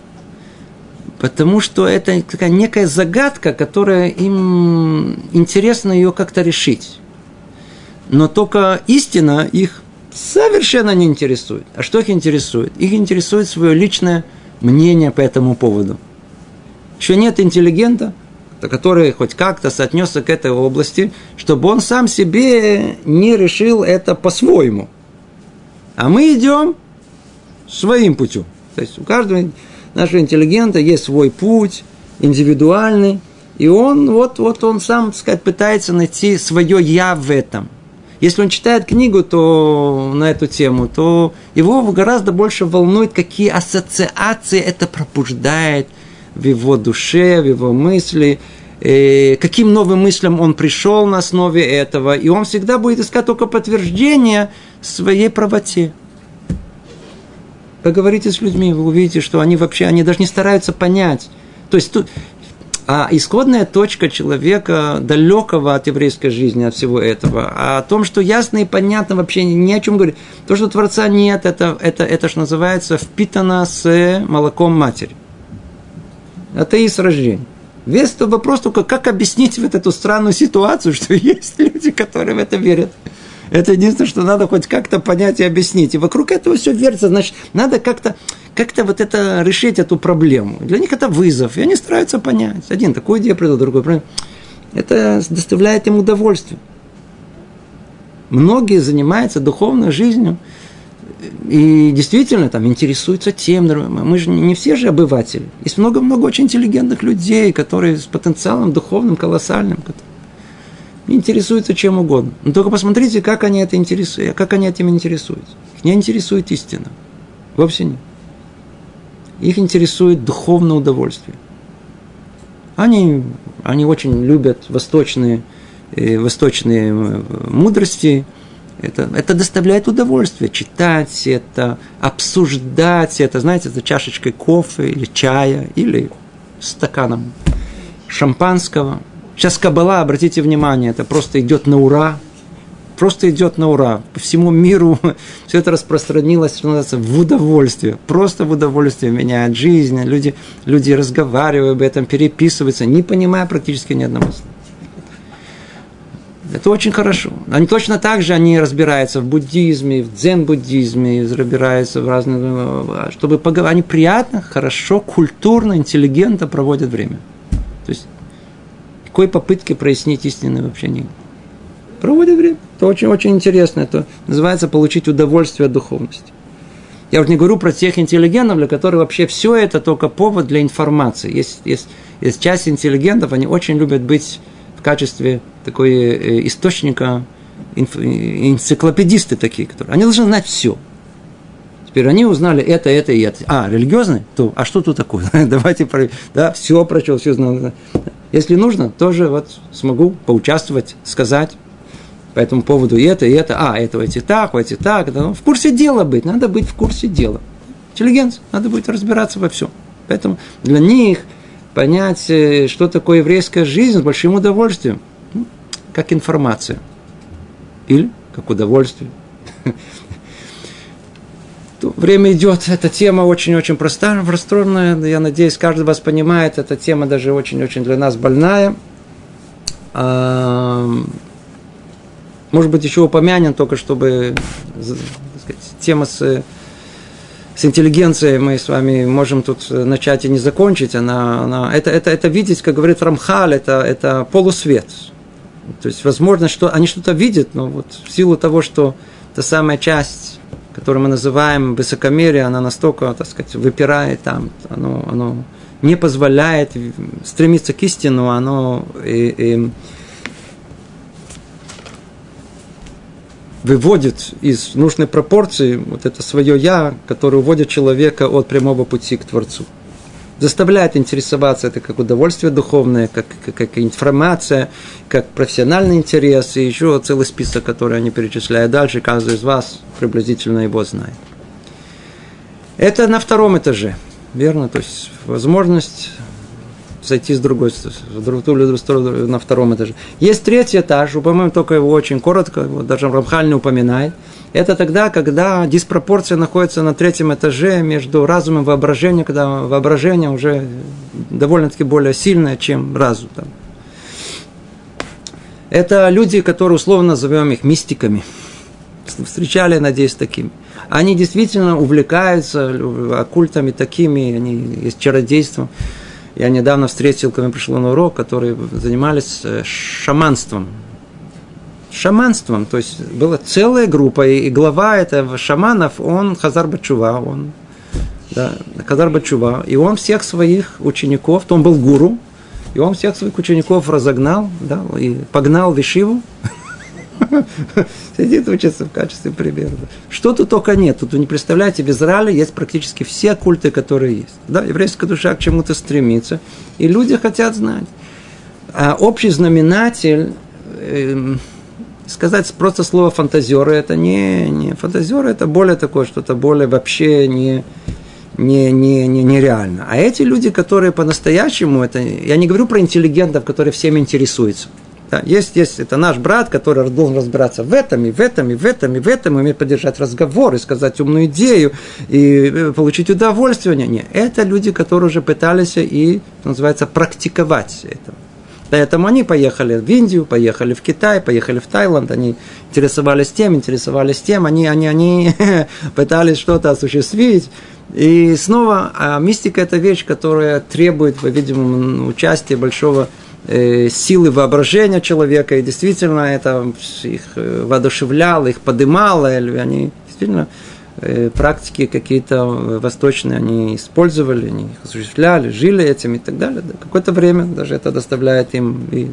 Потому что это такая некая загадка, которая им интересно ее как-то решить. Но только истина их совершенно не интересует. А что их интересует? Их интересует свое личное мнение по этому поводу – еще нет интеллигента, который хоть как-то соотнесся к этой области, чтобы он сам себе не решил это по-своему. А мы идем своим путем. То есть у каждого нашего интеллигента есть свой путь, индивидуальный, и он вот, вот он сам, так сказать, пытается найти свое «я» в этом. Если он читает книгу то, на эту тему, то его гораздо больше волнует, какие ассоциации это пробуждает – в его душе, в его мысли, э, каким новым мыслям он пришел на основе этого, и он всегда будет искать только подтверждение своей правоте. Поговорите с людьми, вы увидите, что они вообще, они даже не стараются понять. То есть тут, а исходная точка человека, далекого от еврейской жизни, от всего этого, а о том, что ясно и понятно вообще ни о чем говорит. То, что Творца нет, это, это, это что называется впитано с молоком матери атеист рождения. Весь этот вопрос только, как объяснить вот эту странную ситуацию, что есть люди, которые в это верят. Это единственное, что надо хоть как-то понять и объяснить. И вокруг этого все вертится, значит, надо как-то как-то вот это решить эту проблему. Для них это вызов, и они стараются понять. Один такую идею придал, другой. Это доставляет им удовольствие. Многие занимаются духовной жизнью – и действительно там интересуются тем, мы же не все же обыватели. Есть много-много очень интеллигентных людей, которые с потенциалом духовным колоссальным, интересуются чем угодно. Но только посмотрите, как они, это интересуют, как они этим интересуются. Их не интересует истина. Вовсе нет. Их интересует духовное удовольствие. Они, они очень любят восточные, э, восточные э, мудрости, это, это доставляет удовольствие читать это, обсуждать это, знаете, за чашечкой кофе или чая, или стаканом шампанского. Сейчас Кабала, обратите внимание, это просто идет на ура. Просто идет на ура. По всему миру все это распространилось, называется, в удовольствие. Просто в удовольствие меняет жизнь. Люди, люди разговаривают об этом, переписываются, не понимая практически ни одного слова. Это очень хорошо. Они точно так же они разбираются в буддизме, в дзен-буддизме, разбираются в разных... Чтобы поговорить, они приятно, хорошо, культурно, интеллигентно проводят время. То есть, какой попытки прояснить истины вообще нет. Проводят время. Это очень-очень интересно. Это называется получить удовольствие от духовности. Я уже не говорю про тех интеллигентов, для которых вообще все это только повод для информации. Есть, есть, есть часть интеллигентов, они очень любят быть качестве такой э, источника, энциклопедисты такие, которые, они должны знать все. Теперь они узнали это, это и это. А, религиозный? То, а что тут такое? Давайте, да, все прочел, все знал. Если нужно, тоже вот смогу поучаствовать, сказать по этому поводу и это, и это. А, это эти так, эти так. Это, ну, в курсе дела быть, надо быть в курсе дела. Интеллигенция, надо будет разбираться во всем. Поэтому для них понять, э, что такое еврейская жизнь, с большим удовольствием – как информация. Или как удовольствие. Время идет, эта тема очень-очень простая, пространная. Я надеюсь, каждый вас понимает, эта тема даже очень-очень для нас больная. Может быть, еще упомянем, только чтобы сказать, тема с, с интеллигенцией мы с вами можем тут начать и не закончить. Она, она, это, это, это видеть, как говорит Рамхаль, это, это полусвет. То есть, возможно, что они что-то видят, но вот в силу того, что та самая часть, которую мы называем высокомерие, она настолько, так сказать, выпирает там, оно, оно не позволяет стремиться к истину, оно и, и выводит из нужной пропорции вот это свое «я», которое уводит человека от прямого пути к Творцу заставляет интересоваться это как удовольствие духовное, как, как, как информация, как профессиональный интерес, и еще целый список, который они перечисляют дальше, каждый из вас приблизительно его знает. Это на втором этаже, верно? То есть возможность зайти с другой стороны, на втором этаже. Есть третий этаж, упомянем только его очень коротко, его даже Рамхаль не упоминает – это тогда, когда диспропорция находится на третьем этаже между разумом и воображением, когда воображение уже довольно-таки более сильное, чем разум. Там. Это люди, которые условно назовем их мистиками. Встречали, надеюсь, такими. Они действительно увлекаются оккультами такими, они есть чародейством. Я недавно встретил, когда пришел на урок, которые занимались э, шаманством шаманством. То есть была целая группа, и глава этого шаманов, он Хазар Бачува, он да, Хазар Бачува, и он всех своих учеников, то он был гуру, и он всех своих учеников разогнал, да, и погнал в Ишиву. Сидит, учится в качестве примера. Что тут только нет. Тут вы не представляете, в Израиле есть практически все культы, которые есть. Да, еврейская душа к чему-то стремится, и люди хотят знать. А общий знаменатель эм, сказать просто слово фантазеры, это не, не фантазеры, это более такое, что-то более вообще не, не, не, не, нереально. А эти люди, которые по-настоящему, это, я не говорю про интеллигентов, которые всеми интересуются. Да, есть, есть, это наш брат, который должен разбираться в этом, и в этом, и в этом, и в этом, и уметь поддержать разговор, и сказать умную идею, и э, получить удовольствие. Не, не. Это люди, которые уже пытались и, называется, практиковать это. Поэтому они поехали в Индию, поехали в Китай, поехали в Таиланд, они интересовались тем, интересовались тем, они, они, они пытались что-то осуществить. И снова, а мистика – это вещь, которая требует, по-видимому, участия большого силы воображения человека, и действительно это их э, воодушевляло, их подымало, или они действительно Э, практики какие-то восточные они использовали, они их осуществляли, жили этим и так далее. Да, какое-то время даже это доставляет им и,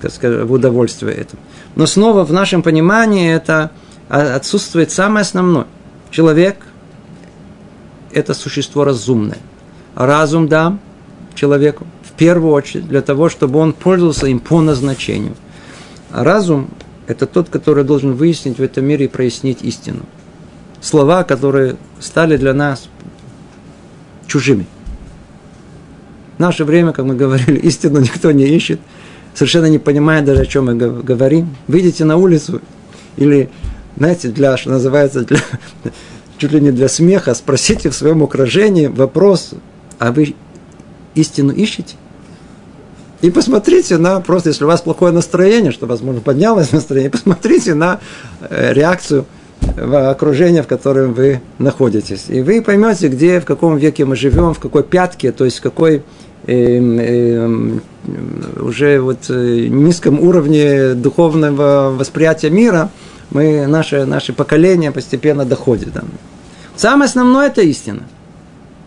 как сказать, в удовольствие это. Но снова в нашем понимании это отсутствует самое основное. Человек – это существо разумное. разум дам человеку первую очередь для того, чтобы он пользовался им по назначению. А разум – это тот, который должен выяснить в этом мире и прояснить истину слова, которые стали для нас чужими. В наше время, как мы говорили, истину никто не ищет, совершенно не понимает даже, о чем мы говорим. Выйдите на улицу или, знаете, для, что называется, для, чуть ли не для смеха, спросите в своем окружении вопрос, а вы истину ищете? И посмотрите на, просто если у вас плохое настроение, что, возможно, поднялось настроение, посмотрите на э, реакцию в окружении, в котором вы находитесь. И вы поймете, где, в каком веке мы живем, в какой пятке, то есть в какой э, э, уже вот э, низком уровне духовного восприятия мира мы, наше, наше поколение постепенно доходит. Да. Самое основное – это истина.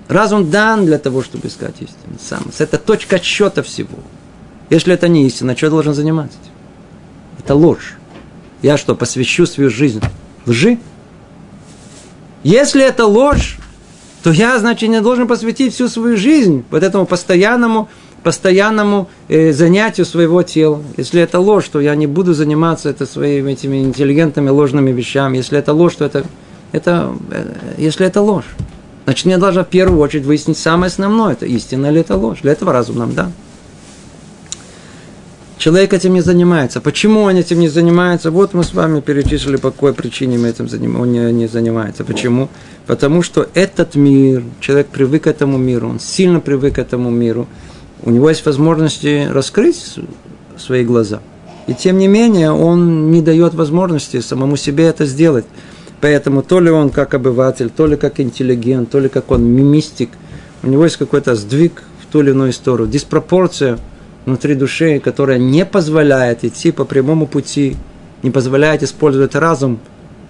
Разум дан для того, чтобы искать истину. Сам. Это точка отсчета всего. Если это не истина, что я должен заниматься? Это ложь. Я что, посвящу свою жизнь лжи? Если это ложь, то я, значит, не должен посвятить всю свою жизнь вот этому постоянному, постоянному э, занятию своего тела. Если это ложь, то я не буду заниматься это своими этими интеллигентными ложными вещами. Если это ложь, то это, это э, если это ложь. Значит, мне должно в первую очередь выяснить самое основное, это истина или это ложь. Для этого разум нам дан. Человек этим не занимается. Почему он этим не занимается? Вот мы с вами перечислили, по какой причине мы этим заним... он не, не занимается. Почему? Потому что этот мир, человек привык к этому миру, он сильно привык к этому миру. У него есть возможности раскрыть свои глаза. И тем не менее, он не дает возможности самому себе это сделать. Поэтому то ли он как обыватель, то ли как интеллигент, то ли как он мистик, у него есть какой-то сдвиг в ту или иную сторону, диспропорция – внутри души, которая не позволяет идти по прямому пути, не позволяет использовать разум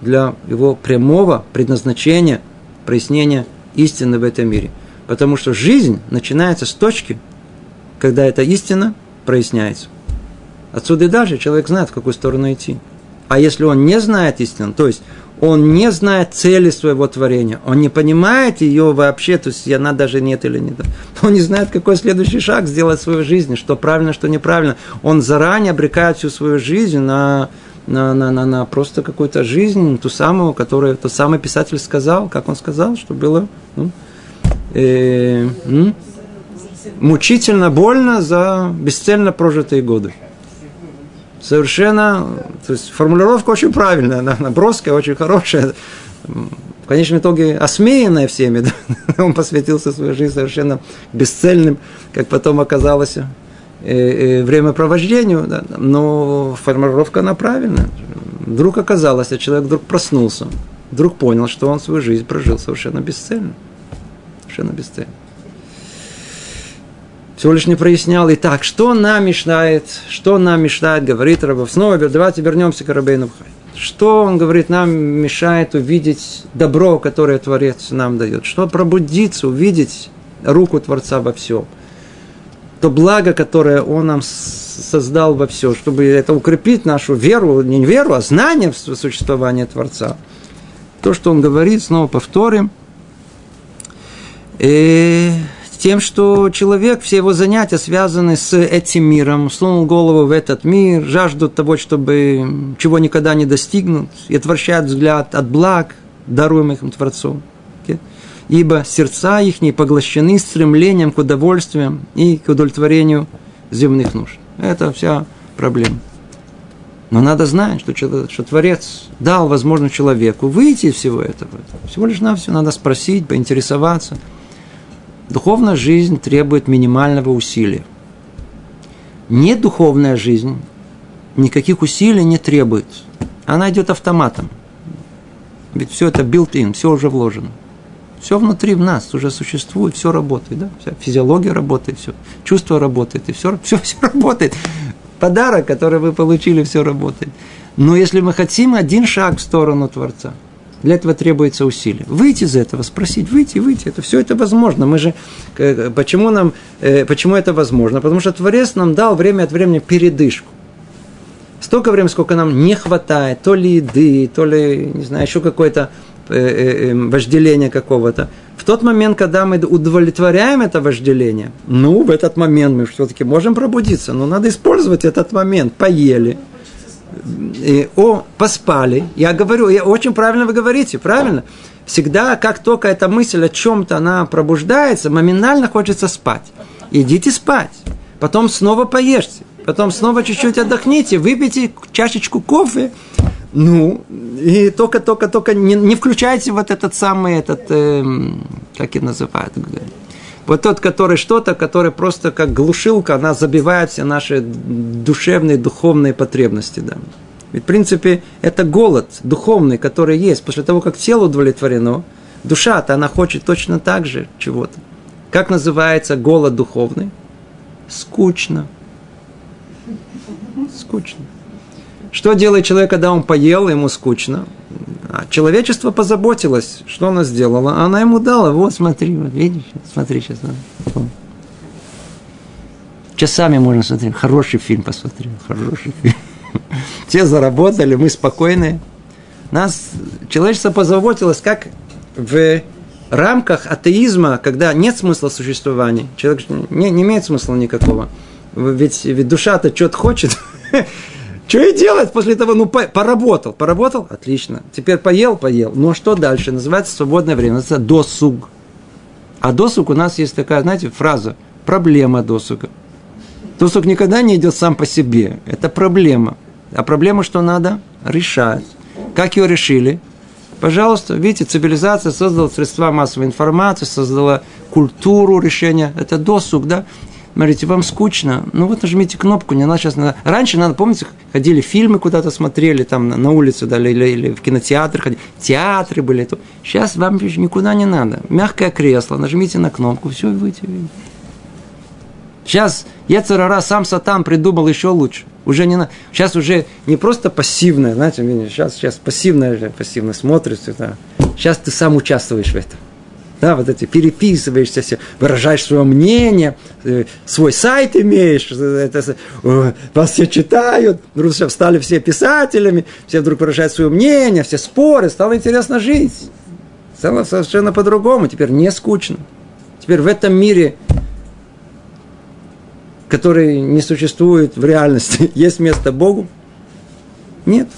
для его прямого предназначения, прояснения истины в этом мире. Потому что жизнь начинается с точки, когда эта истина проясняется. Отсюда и дальше человек знает, в какую сторону идти. А если он не знает истину, то есть он не знает цели своего творения, он не понимает ее вообще, то есть она даже нет или нет. Он не знает, какой следующий шаг сделать в своей жизни, что правильно, что неправильно. Он заранее обрекает всю свою жизнь на, на, на, на, на просто какую-то жизнь, ту самую, которую тот самый писатель сказал, как он сказал, что было ну, э, м? мучительно больно за бесцельно прожитые годы совершенно, то есть формулировка очень правильная, наброска очень хорошая, в конечном итоге осмеянная всеми, да? он посвятился своей жизни совершенно бесцельным, как потом оказалось, э, э, времяпровождению, да? но формулировка она правильная. Вдруг оказалось, а человек вдруг проснулся, вдруг понял, что он свою жизнь прожил совершенно бесцельно. Совершенно бесцельно всего лишь не прояснял. Итак, что нам мешает, что нам мешает, говорит Рабов. Снова давайте вернемся к Рабейну Бхай. Что он говорит, нам мешает увидеть добро, которое Творец нам дает? Что пробудиться, увидеть руку Творца во всем? То благо, которое Он нам создал во все, чтобы это укрепить нашу веру, не веру, а знание в существовании Творца. То, что он говорит, снова повторим. И тем, что человек, все его занятия связаны с этим миром, сунул голову в этот мир, жаждут того, чтобы чего никогда не достигнут, и отвращают взгляд от благ, даруемых им Творцом. Ибо сердца их не поглощены стремлением к удовольствиям и к удовлетворению земных нужд. Это вся проблема. Но надо знать, что, что Творец дал возможность человеку выйти из всего этого. Всего лишь на все надо спросить, поинтересоваться – Духовная жизнь требует минимального усилия. Недуховная жизнь никаких усилий не требует. Она идет автоматом. Ведь все это built-in, все уже вложено. Все внутри в нас уже существует, все работает, да? Вся физиология работает, все, чувство работает, и все, все, все работает. Подарок, который вы получили, все работает. Но если мы хотим один шаг в сторону Творца – для этого требуется усилие. Выйти из этого, спросить, выйти, выйти, это все это возможно. Мы же, почему, нам, э, почему это возможно? Потому что Творец нам дал время от времени передышку. Столько времени, сколько нам не хватает, то ли еды, то ли, не знаю, еще какое-то э, э, вожделение какого-то. В тот момент, когда мы удовлетворяем это вожделение, ну, в этот момент мы все-таки можем пробудиться, но надо использовать этот момент. Поели, о, поспали. Я говорю, я, очень правильно вы говорите, правильно? Всегда, как только эта мысль о чем-то, она пробуждается, моментально хочется спать. Идите спать. Потом снова поешьте. Потом снова чуть-чуть отдохните, выпейте чашечку кофе. Ну, и только-только-только не, не включайте вот этот самый, этот, э, как его называют, Вот тот, который что-то, который просто как глушилка, она забивает все наши душевные, духовные потребности. Да. Ведь, в принципе, это голод духовный, который есть. После того, как тело удовлетворено, душа-то она хочет точно так же чего-то. Как называется голод духовный? Скучно. Скучно. Что делает человек, когда он поел, ему скучно? А человечество позаботилось. Что она сделала? Она ему дала. Вот, смотри, вот, видишь? Смотри сейчас. Вот. Часами можно смотреть. Хороший фильм посмотрел. Хороший фильм. Все заработали, мы спокойные. Нас человечество позаботилось, как в рамках атеизма, когда нет смысла существования, человек не, не имеет смысла никакого. Ведь, ведь душа-то что-то хочет. Что и делать после того? Ну, поработал. Поработал? Отлично. Теперь поел? Поел. Ну, а что дальше? Называется свободное время. Называется досуг. А досуг у нас есть такая, знаете, фраза. Проблема досуга. Досуг никогда не идет сам по себе. Это проблема. А проблема, что надо решать. Как ее решили? Пожалуйста, видите, цивилизация создала средства массовой информации, создала культуру решения. Это досуг, да? Смотрите, вам скучно, ну вот нажмите кнопку, не надо сейчас надо. Раньше надо, помните, ходили фильмы куда-то смотрели, там на, на улице, да, или, или в кинотеатр ходили, театры были. То. Сейчас вам никуда не надо. Мягкое кресло, нажмите на кнопку, все, и выйдете. Сейчас Ецерара сам Сатан придумал еще лучше. Уже не на... Сейчас уже не просто пассивное, знаете, сейчас, сейчас пассивное, пассивно смотришь, да. сейчас ты сам участвуешь в этом да, вот эти переписываешься, выражаешь свое мнение, э, свой сайт имеешь, это, вас все читают, вдруг все стали все писателями, все вдруг выражают свое мнение, все споры, стало интересно жить. Стало совершенно по-другому, теперь не скучно. Теперь в этом мире, который не существует в реальности, есть место Богу? Нет.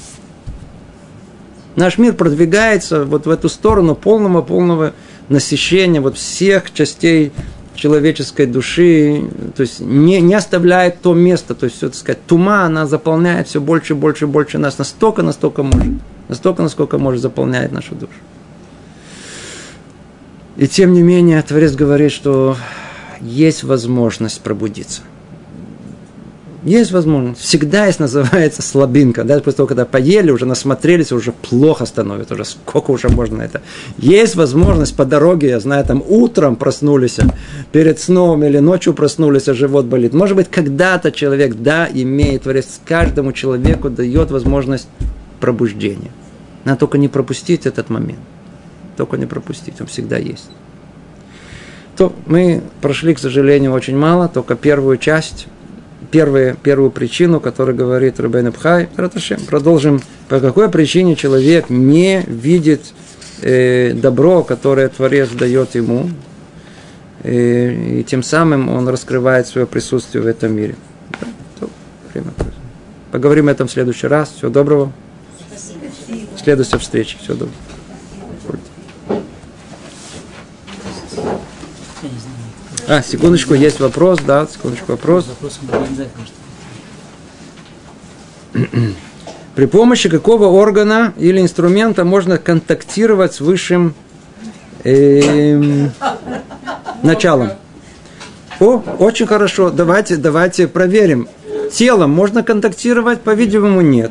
Наш мир продвигается вот в эту сторону полного-полного насыщение вот всех частей человеческой души, то есть не, не оставляет то место, то есть, все, так сказать, тума, она заполняет все больше, больше, больше нас, настолько, настолько может, настолько, насколько может заполнять нашу душу. И тем не менее, Творец говорит, что есть возможность пробудиться. Есть возможность. Всегда есть, называется, слабинка. Даже после того, когда поели, уже насмотрелись, уже плохо становится. Уже сколько уже можно это. Есть возможность по дороге, я знаю, там утром проснулись, перед сном или ночью проснулись, а живот болит. Может быть, когда-то человек, да, имеет, творец, каждому человеку дает возможность пробуждения. Надо только не пропустить этот момент. Только не пропустить, он всегда есть. То мы прошли, к сожалению, очень мало, только первую часть первую, первую причину, которую говорит Рубен Пхай. Продолжим. По какой причине человек не видит э, добро, которое Творец дает ему, и, э, и тем самым он раскрывает свое присутствие в этом мире. Поговорим об этом в следующий раз. Всего доброго. Спасибо. Следующая встреча. Всего доброго. А, секундочку, есть вопрос, да, секундочку, вопрос. При помощи какого органа или инструмента можно контактировать с высшим э, началом? О, очень хорошо. Давайте, давайте проверим. Телом можно контактировать? По-видимому, нет.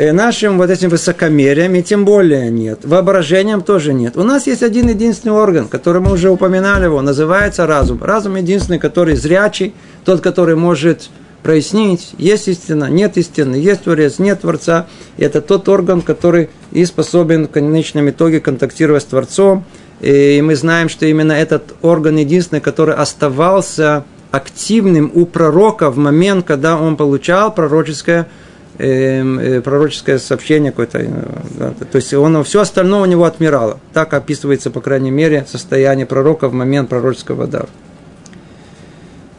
Э, нашим вот этим высокомерием и тем более нет. Воображением тоже нет. У нас есть один единственный орган, который мы уже упоминали его, называется разум. Разум единственный, который зрячий, тот, который может прояснить, есть истина, нет истины, есть Творец, нет Творца. И это тот орган, который и способен в конечном итоге контактировать с Творцом. И мы знаем, что именно этот орган единственный, который оставался активным у пророка в момент, когда он получал пророческое э, пророческое сообщение какое-то. Э, то есть он, все остальное у него отмирало. Так описывается, по крайней мере, состояние пророка в момент пророческого дара.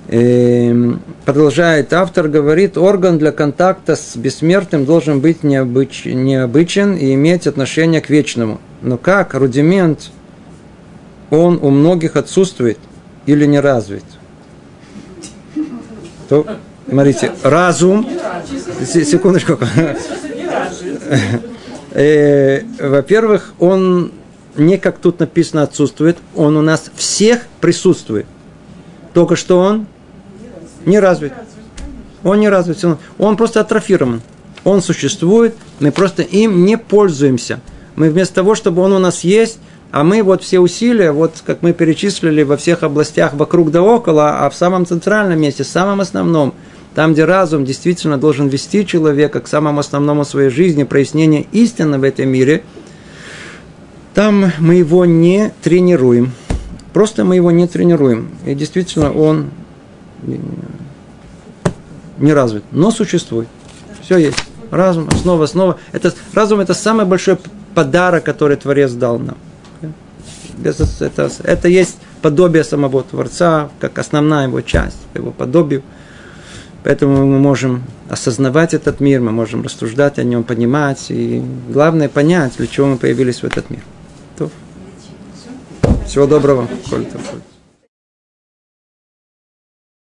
Эм, продолжает автор, говорит, орган для контакта с бессмертным должен быть необыч, необычен и иметь отношение к вечному. Но как рудимент, он у многих отсутствует или не развит. То Смотрите, разум, секундочку. Э, во-первых, он не как тут написано отсутствует, он у нас всех присутствует. Только что он не развит. Он не развит. Он просто атрофирован. Он существует, мы просто им не пользуемся. Мы вместо того, чтобы он у нас есть, а мы вот все усилия, вот как мы перечислили во всех областях вокруг да около, а в самом центральном месте, самом основном, там, где разум действительно должен вести человека к самому основному своей жизни, прояснение истины в этом мире, там мы его не тренируем. Просто мы его не тренируем. И действительно он не развит, но существует. Все есть. Разум, основа, основа. Это, разум – это самый большой подарок, который Творец дал нам. Это, это, это есть подобие самого Творца, как основная его часть, его подобию. Поэтому мы можем осознавать этот мир, мы можем рассуждать о нем, понимать. И главное понять, для чего мы появились в этот мир. Всего доброго.